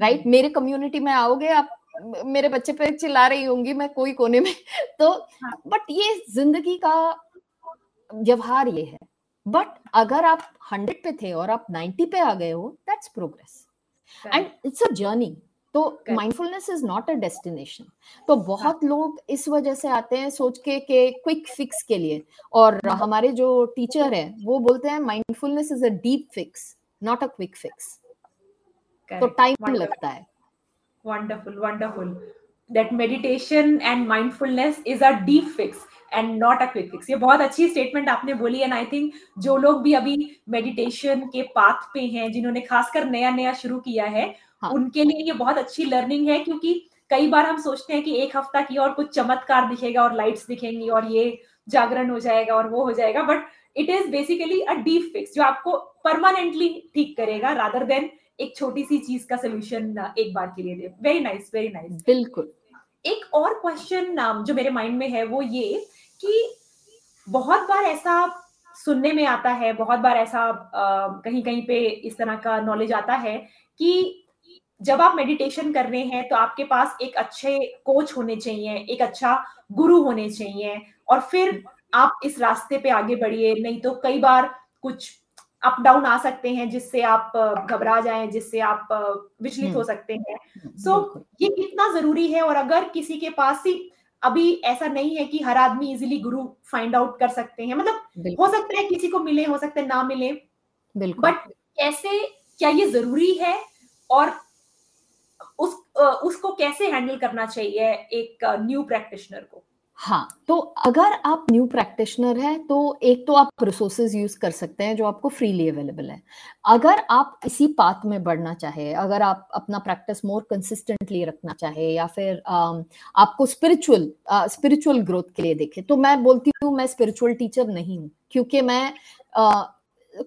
राइट right? मेरे कम्युनिटी में आओगे आप मेरे बच्चे पे चिल्ला रही होंगी मैं कोई कोने में। तो बट हाँ। ये ज़िंदगी का व्यवहार ये है। बट अगर आप हंड्रेड पे थे और आप नाइन्टी पे आ गए हो that's progress and it's a journey तो mindfulness is not a destination तो बहुत हाँ. लोग इस वजह से आते हैं सोच के कि क्विक फिक्स के लिए। और हाँ. हमारे जो टीचर है वो बोलते हैं mindfulness is a deep fix not a quick fix तो टाइम लगता है। Wonderful wonderful that meditation and mindfulness is a deep fix and not a quick fix ये बहुत अच्छी स्टेटमेंट आपने बोली एंड आई थिंक जो लोग भी अभी मेडिटेशन के पाथ पे हैं जिन्होंने खासकर नया नया शुरू किया है हाँ. उनके लिए ये बहुत अच्छी लर्निंग है क्योंकि कई बार हम सोचते हैं कि एक हफ़्ता की और कुछ चमत्कार दिखेगा और लाइट्स दिखेंगी और ये जागरण हो जाएगा और वो हो जाएगा but it is basically a deep fix जो आपको परमानेंटली ठीक करेगा रादर देन एक छोटी सी चीज़ का सोल्यूशन एक बार के लिए दे। वेरी नाइस वेरी नाइस बिल्कुल। एक और क्वेश्चन जो मेरे माइंड में है वो ये कि बहुत बार ऐसा सुनने में आता है बहुत बार ऐसा कहीं कहीं पे इस तरह का नॉलेज आता है कि जब आप मेडिटेशन कर रहे हैं तो आपके पास एक अच्छे कोच होने चाहिए एक अच्छा गुरु होने चाहिए और फिर आप इस रास्ते पे आगे बढ़िए। नहीं तो कई बार कुछ अप डाउन आ सकते हैं जिससे आप घबरा जाएँ जिससे आप विचलित हो हम्म। सकते हैं। सो so, ये कितना ज़रूरी है और अगर किसी के पास ही अभी ऐसा नहीं है कि हर आदमी इजिली गुरु फाइंड आउट कर सकते हैं मतलब हो सकता है किसी को मिले हो सकता है ना मिले बट कैसे क्या ये ज़रूरी है और उस उसको कैसे हैंडल करना चाहिए एक न्यू प्रैक्टिशनर को? हाँ। तो अगर आप न्यू प्रैक्टिशनर हैं तो एक तो आप रिसोर्सेज यूज़ कर सकते हैं जो आपको फ्रीली अवेलेबल है। अगर आप इसी पाथ में बढ़ना चाहे, अगर आप अपना प्रैक्टिस मोर कंसिस्टेंटली रखना चाहे, या फिर आपको स्पिरिचुअल स्पिरिचुअल ग्रोथ के लिए देखे तो मैं बोलती हूँ, मैं स्पिरिचुअल टीचर नहीं हूँ, क्योंकि मैं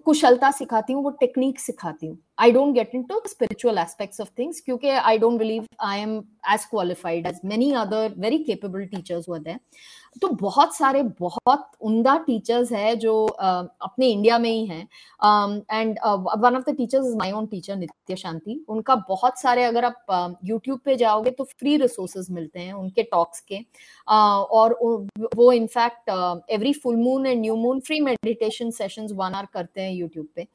कुशलता सिखाती हूँ, वो टेक्निक सिखाती हूँ। I don't get into spiritual aspects of things क्योंकि I don't believe I am as qualified as many other very capable teachers हुए हैं तो बहुत सारे बहुत उमदा टीचर्स है जो uh, अपने इंडिया में ही हैं। And one of the teachers is my own teacher Nitya Shanti उनका बहुत सारे अगर आप यूट्यूब uh, पे जाओगे तो फ्री रिसोर्सेज मिलते हैं उनके टॉक्स के। uh, और वो in fact every full moon and new moon free meditation sessions one hour करते हैं यूट्यूब पे।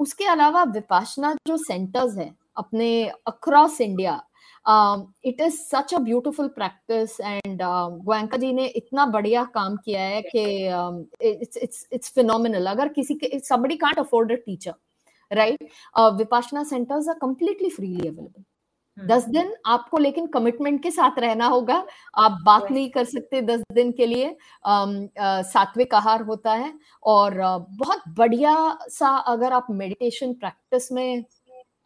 उसके अलावा विपाशना जो सेंटर्स है अपने across India it is such a beautiful practice and Goenka ji ने इतना बढ़िया काम किया है कि इट्स इट्स इट्स फिनोमिनल अगर किसी के somebody can't afford a teacher right? Uh, vipassana centers are completely freely available. दस दिन आपको लेकिन कमिटमेंट के साथ रहना होगा। आप बात नहीं कर सकते दस दिन के लिए। सात्विक आहार होता है और बहुत बढ़िया सा अगर आप मेडिटेशन प्रैक्टिस में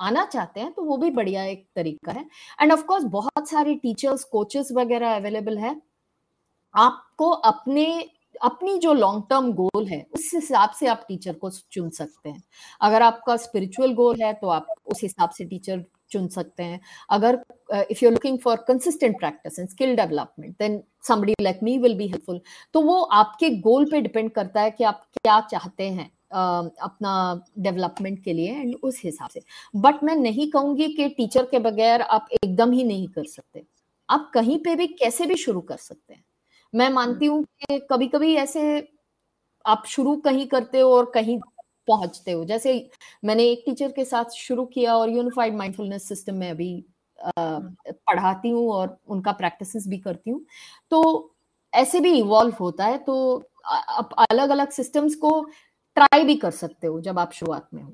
आना चाहते हैं तो वो भी बढ़िया एक तरीका है। एंड ऑफ़ कोर्स बहुत सारे टीचर्स कोचेस वगैरह अवेलेबल है। आपको अपने, अपनी जो लॉन्ग टर्म गोल है, उस हिसाब से आप टीचर को चुन सकते हैं। अगर आपका स्पिरिचुअल गोल है तो आप उस हिसाब से टीचर चुन सकते हैं। अगर if you are looking for consistent practice and skill development then somebody like me will be helpful तो वो आपके गोल पे डिपेंड करता है कि आप क्या चाहते हैं। अपना डेवलपमेंट के लिए एंड उस हिसाब से। बट मैं नहीं कहूँगी कि टीचर के बगैर आप एकदम ही नहीं कर सकते। आप कहीं पे भी कैसे भी शुरू कर सकते हैं। मैं मानती हूँ कि कभी कभी ऐसे आप शुरू कहीं करते हो और कहीं पहुँचते हो। जैसे मैंने एक टीचर के साथ शुरू किया और यूनिफाइड माइंडफुलनेस सिस्टम में अभी पढ़ाती हूँ और उनका प्रैक्टिस भी करती हूँ। तो ऐसे भी इवॉल्व होता है तो अलग अलग सिस्टम्स को ट्राई भी कर सकते हो जब आप शुरुआत में हो।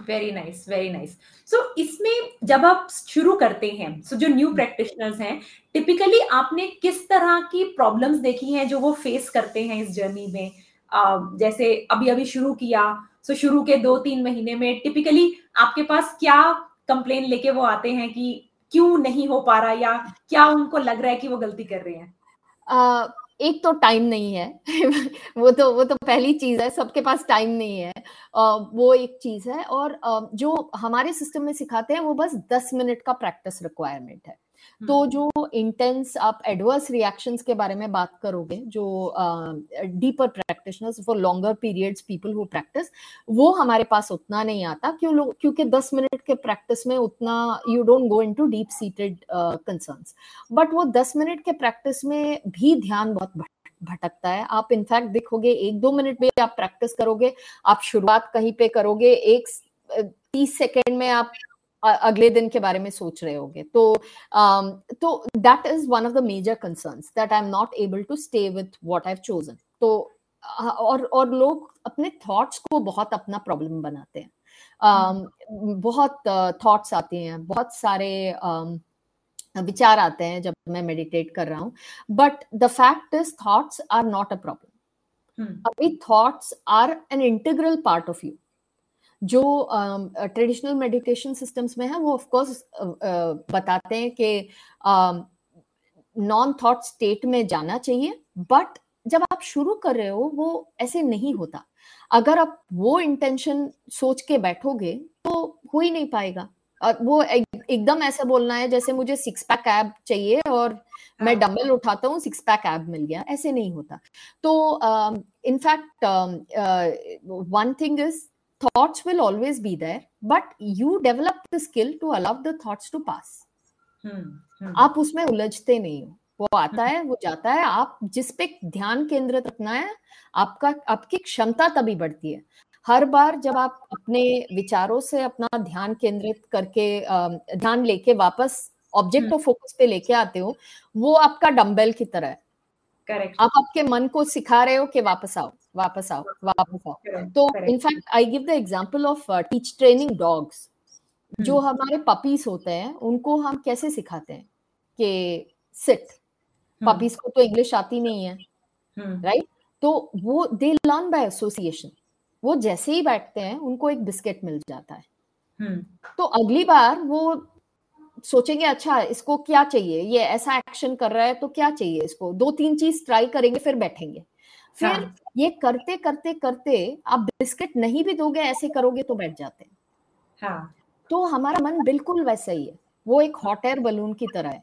Very nice very nice so इसमें जब आप शुरू करते हैं सो so जो न्यू प्रैक्टिशनर्स हैं टिपिकली आपने किस तरह की प्रॉब्लम्स देखी हैं जो वो फेस करते हैं इस जर्नी में? uh, जैसे अभी अभी शुरू किया सो so शुरू के दो तीन महीने में टिपिकली आपके पास क्या कंप्लेन लेके वो आते हैं कि क्यों नहीं हो पा रहा या क्या उनको लग रहा है कि वो गलती कर रहे हैं? uh, एक तो टाइम नहीं है। वो तो वो तो पहली चीज़ है, सबके पास टाइम नहीं है। वो एक चीज़ है और जो हमारे सिस्टम में सिखाते हैं, वो बस दस मिनट का प्रैक्टिस रिक्वायरमेंट है। तो हम्म। जो इंटेंस आप एडवर्स रिएक्शंस के बारे में बात करोगे जो deeper practitioners for longer periods people who practice वो हमारे पास उतना नहीं आता। क्यों लोग क्योंकि 10 मिनट के प्रैक्टिस में उतना you don't go into deep seated concerns but वो 10 मिनट के प्रैक्टिस में भी ध्यान बहुत भटकता है। आप इनफैक्ट देखोगे एक दो मिनट में आप प्रैक्टिस करोगे आप शुरुआत कहीं पे करोगे एक तीस सेकेंड में आप अगले दिन के बारे में सोच रहे होगे। तो तो that is one of the major concerns that I am not able to stay with what I have chosen तो और और लोग अपने थॉट्स को बहुत अपना प्रॉब्लम बनाते हैं। um, बहुत थॉट्स आते हैं बहुत सारे um, विचार आते हैं जब मैं मेडिटेट कर रहा हूँ। But the fact is thoughts are not a problem अभी thoughts are an integral part of you जो ट्रेडिशनल मेडिटेशन सिस्टम्स में है वो ऑफ़ कोर्स बताते हैं कि नॉन थॉट स्टेट में जाना चाहिए बट जब आप शुरू कर रहे हो वो ऐसे नहीं होता। अगर आप वो इंटेंशन सोच के बैठोगे तो हो ही नहीं पाएगा। और वो एक, एकदम ऐसा बोलना है जैसे मुझे सिक्स पैक एब चाहिए और मैं डम्बल हाँ। उठाता हूँ सिक्स पैक एब मिल गया। ऐसे नहीं होता। तो in fact one thing is thoughts will always be there but you develop the skill to allow the thoughts to pass. Hmm, hmm. आप उसमें उलझते नहीं हो। वो आता है वो जाता है आप जिस पे ध्यान केंद्रित रखना है आपका आपकी क्षमता तभी बढ़ती है। हर बार जब आप अपने विचारों से अपना ध्यान केंद्रित करके ध्यान लेके वापस ऑब्जेक्ट ऑफ़ फोकस पे लेके आते हो वो आपका डम्बेल की तरह है। करेक्ट आप आपके मन को सिखा रहे हो कि वापस आओ। वापस आओ वापस आओ। तो in fact I give the example of teach training dogs जो हमारे पपीज होते हैं उनको हम कैसे सिखाते हैं कि सिट पपीज को तो इंग्लिश आती नहीं है राइट hmm. तो वो दे लर्न बाय एसोसिएशन वो जैसे ही बैठते हैं उनको एक बिस्किट मिल जाता है। hmm. तो अगली बार वो सोचेंगे अच्छा इसको क्या चाहिए? ये ऐसा एक्शन कर रहा है तो क्या चाहिए इसको? दो तीन चीज़ ट्राई करेंगे फिर बैठेंगे। फिर हाँ. ये करते करते करते आप बिस्किट नहीं भी दोगे ऐसे करोगे तो बैठ जाते हैं हाँ. तो हमारा मन बिल्कुल वैसा ही है वो एक हॉट एयर बलून की तरह है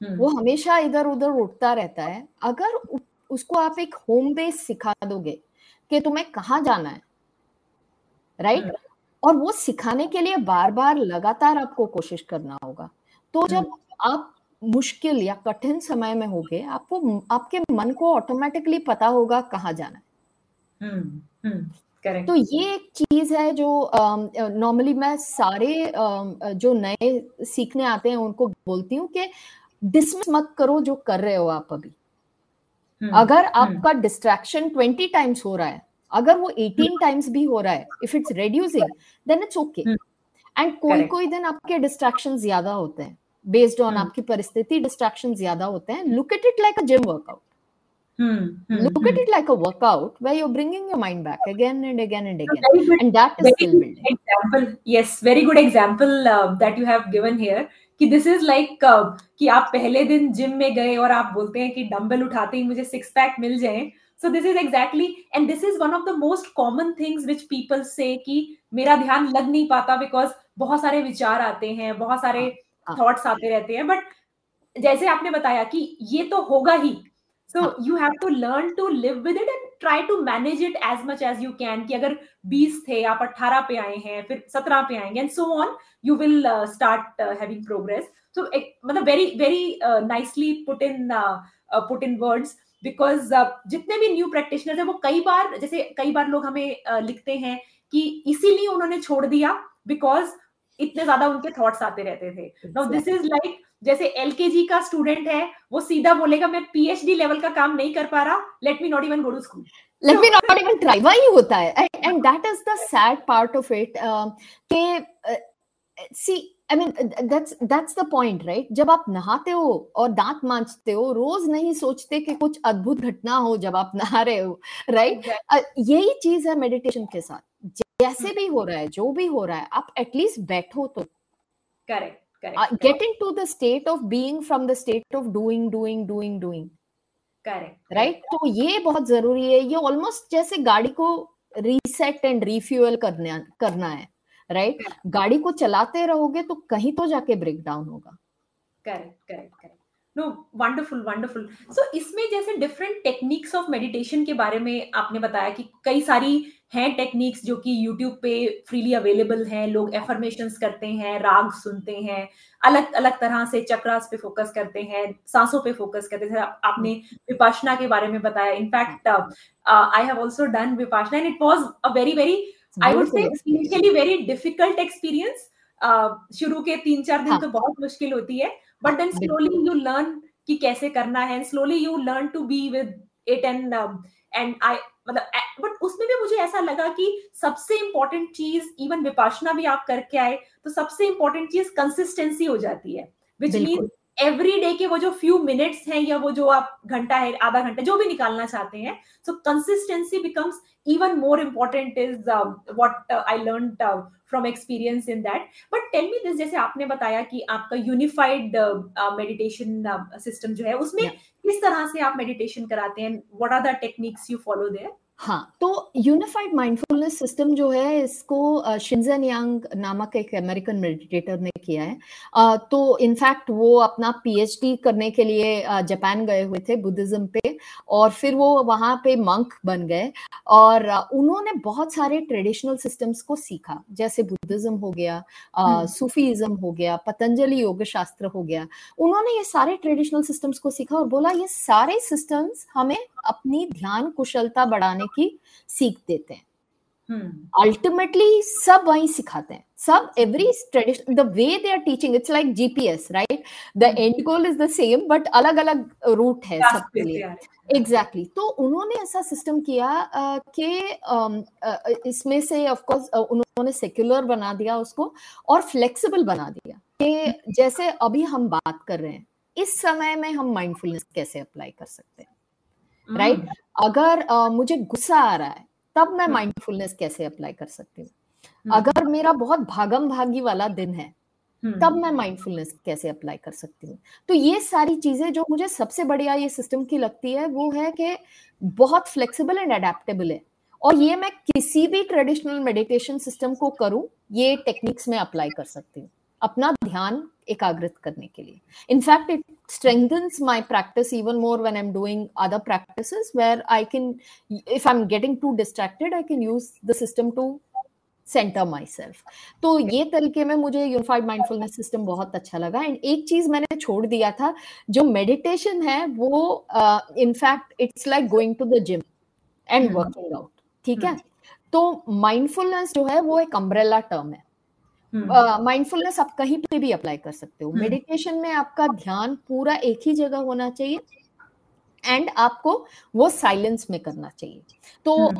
हम्म। वो हमेशा इधर उधर उठता रहता है अगर उसको आप एक होम बेस सिखा दोगे कि तुम्हें कहाँ जाना है राइट right? और वो सिखाने के लिए बार बार लगातार आपको कोशिश करना होगा तो जब आप मुश्किल या कठिन समय में होगे आपको आपके मन को ऑटोमेटिकली पता होगा कहाँ जाना है। हम्म, हम्म, तो ये एक चीज़ है जो नॉर्मली मैं सारे जो नए सीखने आते हैं उनको बोलती हूँ कि डिसमिस मत करो जो कर रहे हो आप अभी। हम्म, अगर आपका डिस्ट्रैक्शन ट्वेंटी टाइम्स हो रहा है अगर वो 18 टाइम्स भी हो रहा है if it's reducing then it's okay and कोई कोई दिन आपके डिस्ट्रैक्शन ज़्यादा होते हैं। Based on hmm. आपकी परिस्थिति डिस्ट्रैक्शन ज़्यादा होते हैं look at it like a gym workout Look at it like a workout where you're bringing your mind back again and again and again, good, and that is skill building. Example, yes, very good example uh, that you have given here. कि दिस इज़ लाइक कि आप पहले दिन जिम में गए और आप बोलते हैं कि डंबल उठाते ही मुझे सिक्स पैक मिल जाए। So this is exactly and this is one of the most common things which people say कि मेरा ध्यान लग नहीं पाता बिकॉज़ बहुत सारे विचार आते हैं बहुत सारे थॉट्स हाँ। आते रहते हैं बट जैसे आपने बताया कि ये तो होगा ही। So you have to learn to live with it and try to manage it as much as you can कि अगर 20 थे आप 18 पे आए हैं फिर 17 पे आएँगे and so on you will start having progress so मतलब very very nicely put in put in words because जितने भी न्यू प्रैक्टिशनर है वो कई बार जैसे कई बार लोग हमें uh, लिखते हैं कि इसीलिए उन्होंने छोड़ दिया बिकॉज़ इतने ज़्यादा उनके थॉट्स आते रहते थे। नाउ दिस इज़ लाइक जैसे एलकेजी का स्टूडेंट है वो सीधा बोलेगा मैं पीएचडी लेवल का काम नहीं कर पा रहा let me not even go to school let me not even try वही होता है। And that is the sad part of it के see I mean that's that's the point right जब आप नहाते हो और दांत मांजते हो रोज नहीं सोचते कि कुछ अद्भुत घटना हो जब आप नहा रहे हो राइट right? uh, यही चीज़ है मेडिटेशन के साथ। जैसे hmm. भी हो रहा है जो भी हो रहा है आप एटलीस्ट बैठो तो। Correct get into the state of being from the state of doing doing doing doing correct right तो ये बहुत ज़रूरी है ये ऑलमोस्ट जैसे गाड़ी को रीसेट एंड रिफ्यूअल करना करना है राइट right? गाड़ी को चलाते रहोगे तो कहीं तो जाके ब्रेक डाउन होगा। Correct correct correct no wonderful wonderful so इसमें जैसे डिफरेंट टेक्निक्स ऑफ़ मेडिटेशन के बारे में आपने बताया कि कई सारी हैं टेक्निक्स जो कि यूट्यूब पे फ्रीली अवेलेबल हैं लोग एफर्मेशन करते हैं राग सुनते हैं अलग अलग तरह से चक्रास पे फोकस करते हैं सांसों पे फोकस करते हैं। आपने विपाशना के बारे में बताया in fact I have also done Vipassana and it was a very very I would say initially very difficult experience शुरू के तीन चार दिन हाँ. तो बहुत मुश्किल होती है but then slowly you learn कि कैसे करना है slowly you learn to be with it and and I मतलब बट उसमें भी मुझे ऐसा लगा कि सबसे इंपॉर्टेंट चीज़ इवन विपाशना भी आप करके आए तो सबसे इंपॉर्टेंट चीज़ कंसिस्टेंसी हो जाती है विच मीन एवरी डे के वो जो फ्यू मिनट्स हैं या वो जो आप घंटा है आधा घंटा जो भी निकालना चाहते हैं so consistency becomes even more important is um, what uh, I learned uh, from experience in that. But tell me this, जैसे आपने बताया कि आपका यूनिफाइड मेडिटेशन सिस्टम जो है उसमें yeah. किस तरह से आप मेडिटेशन कराते हैं what are the techniques you follow there हाँ तो यूनिफाइड माइंडफुलनेस सिस्टम जो है इसको शिंजन यांग नामक एक अमेरिकन मेडिटेटर ने किया है। तो इनफैक्ट वो अपना पीएचडी करने के लिए जापान गए हुए थे बुद्धिज्म पे और फिर वो वहाँ पे मंक बन गए और उन्होंने बहुत सारे ट्रेडिशनल सिस्टम्स को सीखा। जैसे बुद्धिज्म हो गया सूफीज्म हो गया पतंजलि योग शास्त्र हो गया। उन्होंने ये सारे ट्रेडिशनल सिस्टम्स को सीखा और बोला ये सारे सिस्टम्स हमें अपनी ध्यान कुशलता बढ़ाने की सीख देते हैं। Ultimately hmm. सब वही सिखाते हैं। सब every tradition the way they are teaching it's like GPS right the end goal is the same but अलग अलग रूट है सबके लिए। Exactly exactly. तो उन्होंने ऐसा सिस्टम किया कि इसमें से ऑफ़ कोर्स उन्होंने सेक्युलर बना दिया उसको और फ्लेक्सिबल बना दिया कि जैसे अभी हम बात कर रहे हैं इस समय में हम माइंडफुलनेस कैसे अप्लाई कर सकते हैं? Right right? Hmm. अगर uh, मुझे गुस्सा आ रहा है तब मैं माइंडफुलनेस हम्म। कैसे अप्लाई कर सकती हूँ हम्म। अगर मेरा बहुत भागम भागी वाला दिन है हम्म। तब मैं माइंडफुलनेस कैसे अप्लाई कर सकती हूँ तो ये सारी चीज़ें जो मुझे सबसे बढ़िया ये सिस्टम की लगती है वो है कि बहुत फ्लेक्सिबल एंड अडेप्टेबल है और ये मैं किसी भी ट्रेडिशनल मेडिटेशन सिस्टम को करूँ ये टेक्निक्स में अप्लाई कर सकती हूँ अपना ध्यान एकाग्रित करने के लिए। In fact it strengthens my practice even more when i'm doing other practices where i can if i'm getting too distracted i can use the system to centre myself तो ये तरीके में मुझे यूनिफाइड माइंडफुलनेस सिस्टम बहुत अच्छा लगा। एंड एक चीज़ मैंने छोड़ दिया था जो मेडिटेशन है वो in fact it's like going to the gym and working out ठीक है? तो माइंडफुलनेस जो है वो एक अम्ब्रेला टर्म है। माइंडफुलनेस हम्म। uh, आप कहीं पे भी अप्लाई कर सकते हो। मेडिटेशन हम्म। में आपका ध्यान पूरा एक ही जगह होना चाहिए एंड आपको वो साइलेंस में करना चाहिए। तो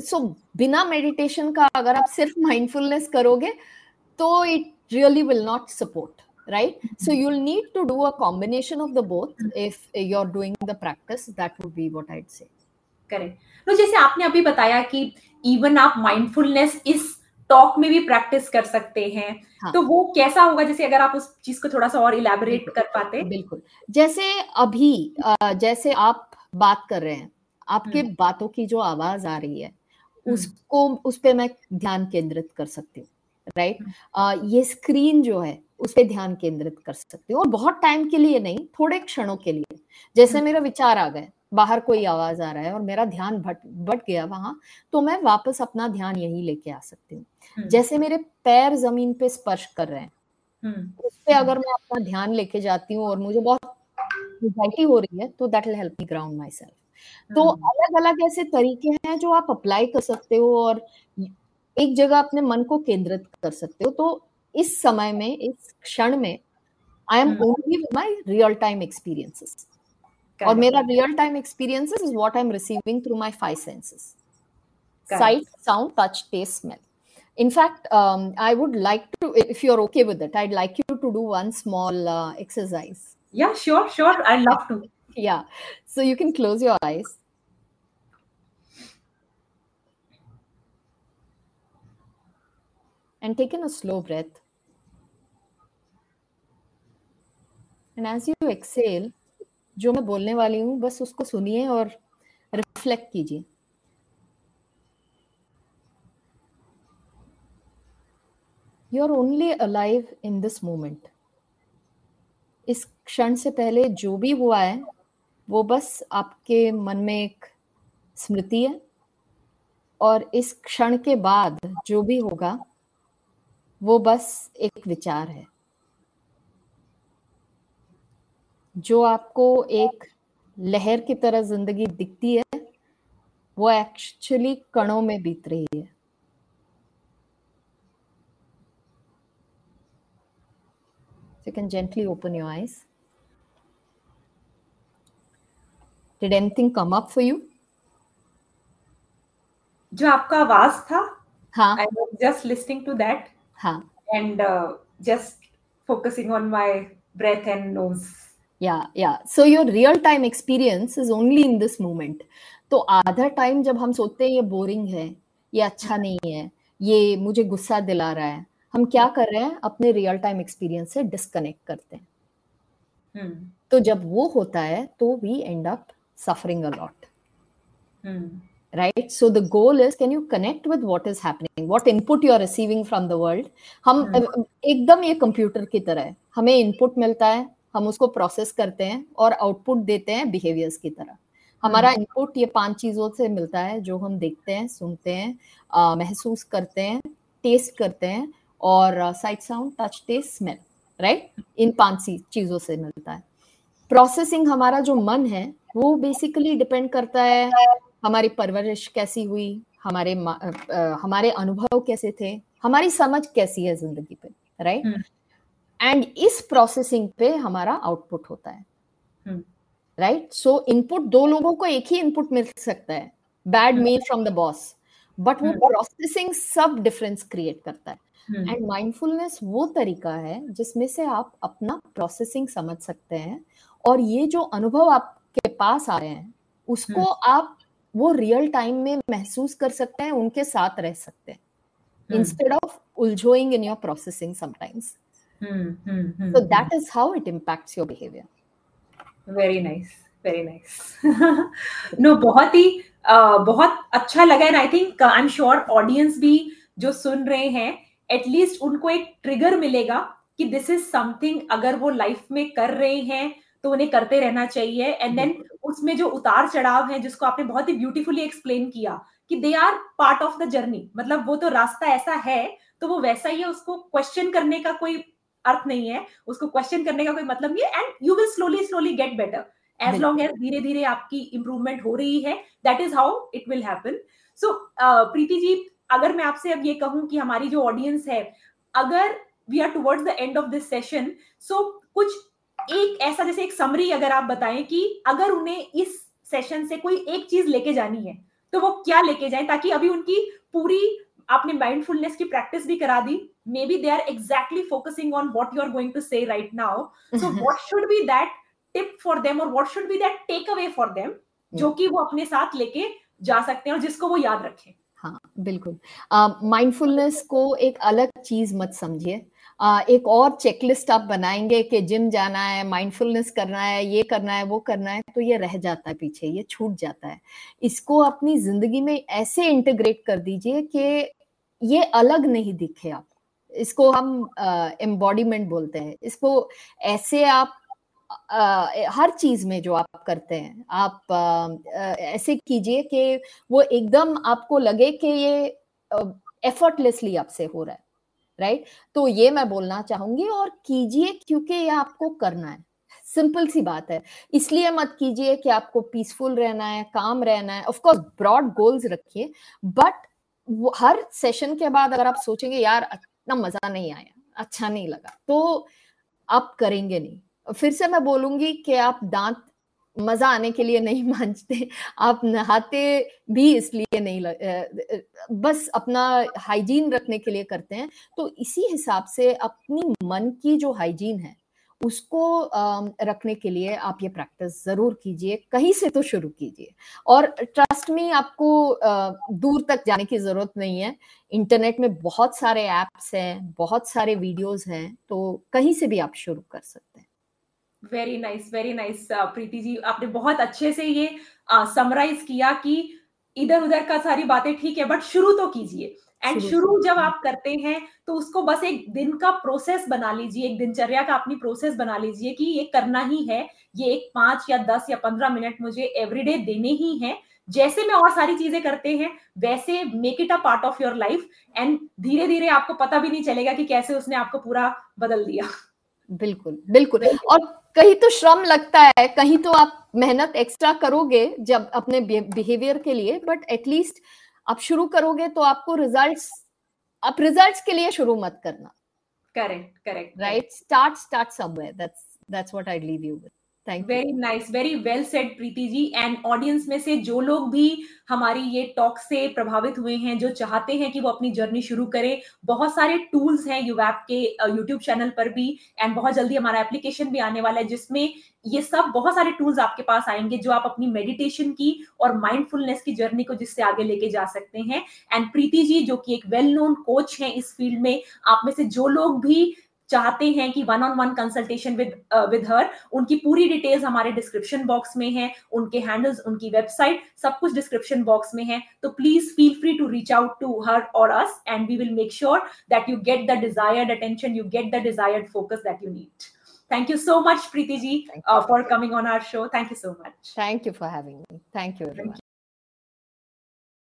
सो हम्म। बिना मेडिटेशन का अगर आप सिर्फ़ माइंडफुलनेस करोगे तो it really will not support right? so you'll need to do a combination of the both if you're doing the practice that would be what i'd say. Correct तो जैसे आपने अभी बताया कि इवन आप माइंडफुलनेस इस टॉक में भी प्रैक्टिस कर सकते हैं हाँ. तो वो कैसा होगा जैसे अगर आप उस चीज़ को थोड़ा सा और इलेबोरेट कर पाते बिल्कुल जैसे अभी जैसे आप बात कर रहे हैं आपके हम्म। बातों की जो आवाज़ आ रही है हम्म। उसको उस पर मैं ध्यान केंद्रित कर सकती हूँ राइट हम्म। ये स्क्रीन जो है उस पर ध्यान केंद्रित कर सकती हूँ और बहुत टाइम के लिए नहीं थोड़े क्षणों के लिए जैसे मेरा विचार आ गए बाहर कोई आवाज़ आ रहा है और मेरा ध्यान भट भट गया वहाँ तो मैं वापस अपना ध्यान यही लेके आ सकती हूँ। हम्म। जैसे मेरे पैर ज़मीन पे स्पर्श कर रहे हैं हम्म। उस पे अगर मैं अपना ध्यान लेके जाती हूँ और मुझे बहुत एंजाइटी हो रही है तो that will help me ground myself तो अलग अलग ऐसे तरीके हैं जो आप अप्लाई कर सकते हो और एक जगह अपने मन को केंद्रित कर सकते हो। तो इस समय में इस क्षण में I am only my real time experiences और मेरा real time experiences is what I am receiving through my five senses sight sound touch taste smell in fact um, i would like to if you're okay with it i'd like you to do one small uh, exercise yeah sure sure i'd love to yeah so you can close your eyes and take in a slow breath. And as you exhale, जो मैं बोलने वाली हूँ, बस उसको सुनिए और रिफ्लेक्ट कीजिए। You are only alive in this moment इस क्षण से पहले जो भी हुआ है, वो बस आपके मन में एक स्मृति है और इस क्षण के बाद जो भी होगा, वो बस एक विचार है। जो आपको एक लहर की तरह ज़िंदगी दिखती है वो एक्चुअली कणों में बीत रही है। Can gently open your eyes did anything come up for you जो आपका आवाज़ था हाँ। जस्ट लिस्टिंग टू दैट हाँ। And just focusing on my breath and nose yeah yeah so your real time experience is only in this moment तो आधा टाइम जब हम सोचते हैं ये बोरिंग है ये अच्छा नहीं है ये मुझे गुस्सा दिला रहा है हम क्या कर रहे हैं? अपने रियल टाइम एक्सपीरियंस से डिस्कनेक्ट करते हैं। hmm. तो जब वो होता है तो we end up suffering a lot right so the goal is can you connect with what is happening what input you are receiving from the world हम hmm. एकदम ये कंप्यूटर की तरह है। हमें इनपुट मिलता है हम उसको प्रोसेस करते हैं और आउटपुट देते हैं बिहेवियर्स की तरह। हमारा इनपुट ये पाँच चीज़ों से मिलता है जो हम देखते हैं सुनते हैं अ, महसूस करते हैं टेस्ट करते हैं और sight sound touch taste smell right इन पाँच चीज़ों से मिलता है। प्रोसेसिंग हमारा जो मन है वो बेसिकली डिपेंड करता है हमारी परवरिश कैसी हुई हमारे अ, हमारे अनुभव कैसे थे हमारी समझ कैसी है ज़िंदगी पे राइट हम्म। एंड इस प्रोसेसिंग पे हमारा आउटपुट होता है हम्म। राइट सो इनपुट दो लोगों को एक ही इनपुट मिल सकता है bad hmm. Mail from the boss but वो हम्म। प्रोसेसिंग सब डिफरेंस क्रिएट करता है. एंड माइंडफुलनेस वो तरीका है जिसमें से आप अपना प्रोसेसिंग समझ सकते हैं और ये जो अनुभव आपके पास आ रहे हैं उसको आप वो रियल टाइम में महसूस कर सकते हैं उनके साथ रह सकते हैं. Instead of उलझोइंग in your processing sometimes. So that is how it impacts your behavior. Very nice very nice no बहुत ही uh, बहुत अच्छा लगा and I think I am sure audience भी जो सुन रहे हैं एटलीस्ट उनको एक ट्रिगर मिलेगा कि दिस इज़ समथिंग अगर वो लाइफ में कर रहे हैं तो उन्हें करते रहना चाहिए एंड देन उसमें जो उतार चढ़ाव है जिसको आपने बहुत ही ब्यूटीफुली एक्सप्लेन किया कि they are part of the journey मतलब वो तो रास्ता ऐसा है तो वो वैसा ही है उसको क्वेश्चन करने का कोई अर्थ नहीं है। उसको क्वेश्चन करने का कोई मतलब नहीं है and you will slowly slowly get better as long as धीरे धीरे आपकी इंप्रूवमेंट हो रही है that is how it will happen so Preeti ji अगर मैं आपसे अब ये कहूँ कि हमारी जो ऑडियंस है अगर we are towards the end of this session so कुछ एक ऐसा जैसे एक समरी अगर आप बताएँ कि अगर उन्हें इस सेशन से कोई एक चीज़ लेके जानी है तो वो क्या लेके जाएँ ताकि अभी उनकी पूरी आपने माइंडफुलनेस की प्रैक्टिस भी करा दी. Maybe they are exactly focusing on what you are going to say right now so what should be that tip for them और what should be that takeaway for them जो कि वो अपने साथ लेके जा सकते हैं और जिसको वो याद रखें। हाँ बिल्कुल। माइंडफुलनेस uh, को एक अलग चीज़ मत समझिए। uh, एक और चेकलिस्ट आप बनाएँगे कि जिम जाना है माइंडफुलनेस करना है ये करना है वो करना है तो ये रह जाता है पीछे ये छूट जाता है। इसको अपनी ज़िंदगी में ऐसे इंटीग्रेट कर दीजिए कि ये अलग नहीं दिखे आप। इसको हम एम्बॉडीमेंट uh, बोलते हैं। इसको ऐसे आप uh, हर चीज़ में जो आप करते हैं आप uh, ऐसे कीजिए कि वो एकदम आपको लगे कि ये एफर्टलेसली आपसे हो रहा है राइट तो ये मैं बोलना चाहूँगी और कीजिए क्योंकि ये आपको करना है। सिंपल सी बात है। इसलिए मत कीजिए कि आपको पीसफुल रहना है काम रहना है। ऑफ़ कोर्स ब्रॉड गोल्स रखिए बट हर सेशन के बाद अगर आप सोचेंगे यार इतना मज़ा नहीं आया अच्छा नहीं लगा तो आप करेंगे नहीं। फिर से मैं बोलूँगी कि आप दांत मज़ा आने के लिए नहीं मांझते। आप नहाते भी इसलिए नहीं लग, बस अपना हाइजीन रखने के लिए करते हैं। तो इसी हिसाब से अपनी मन की जो हाइजीन है उसको रखने के लिए आप ये प्रैक्टिस ज़रूर कीजिए, कहीं से तो शुरू कीजिए। और ट्रस्ट में आपको दूर तक जाने की ज़रूरत नहीं है। इंटरनेट में बहुत सारे एप्स हैं, बहुत सारे वीडियोस हैं तो कहीं से भी आप शुरू कर सकते हैं। Very nice very nice Preeti ji, आपने बहुत अच्छे से ये समराइज किया कि इधर उधर का सारी बातें ठीक है बट शुरू तो कीजिए। एंड शुरू जब आप करते हैं तो उसको बस एक दिन का प्रोसेस बना लीजिए एक दिनचर्या का अपनी प्रोसेस बना लीजिए कि ये करना ही है ये एक पाँच या दस या पंद्रह मिनट मुझे एवरीडे देने ही है। जैसे में और सारी चीज़ें करते हैं वैसे make it a part of your life and धीरे धीरे आपको पता भी नहीं चलेगा कि कैसे उसने आपको पूरा बदल दिया। बिल्कुल बिल्कुल। और कहीं तो श्रम लगता है कहीं तो आप मेहनत एक्स्ट्रा करोगे जब अपने बिहेवियर के लिए बट एटलीस्ट आप शुरू करोगे तो आपको रिजल्ट्स आप रिजल्ट्स के लिए शुरू मत करना। Correct correct right start start somewhere that's that's what I leave you with very nice very well said Preeti ji and audience में से जो लोग भी हमारी ये टॉक से प्रभावित हुए हैं, जो चाहते हैं कि वो अपनी जर्नी शुरू करें, बहुत सारे टूल्स हैं यूवैप के यूट्यूब चैनल पर भी एंड बहुत जल्दी हमारा एप्लीकेशन भी आने वाला है, जिसमें ये सब बहुत सारे टूल्स आपके पास आएँगे, जो आप अपनी मेडिटेशन की और माइंडफुलनेस की जर्नी को जिससे आगे लेके जा सकते हैं। एंड प्रीति जी जो कि एक वेल नोन कोच हैं इस फ़ील्ड में, आप में से जो लोग भी चाहते हैं कि one on one consultation with with her उनकी पूरी डिटेल्स हमारे डिस्क्रिप्शन बॉक्स में है उनके हैंडल्स उनकी वेबसाइट सब कुछ डिस्क्रिप्शन बॉक्स में है। तो please feel free to reach out to her और us and we will make sure that you get the desired attention you get the desired focus that you need thank you so much preeti ji uh, for coming on our show. Thank you so much. Thank you for having me. Thank you everyone. thank you.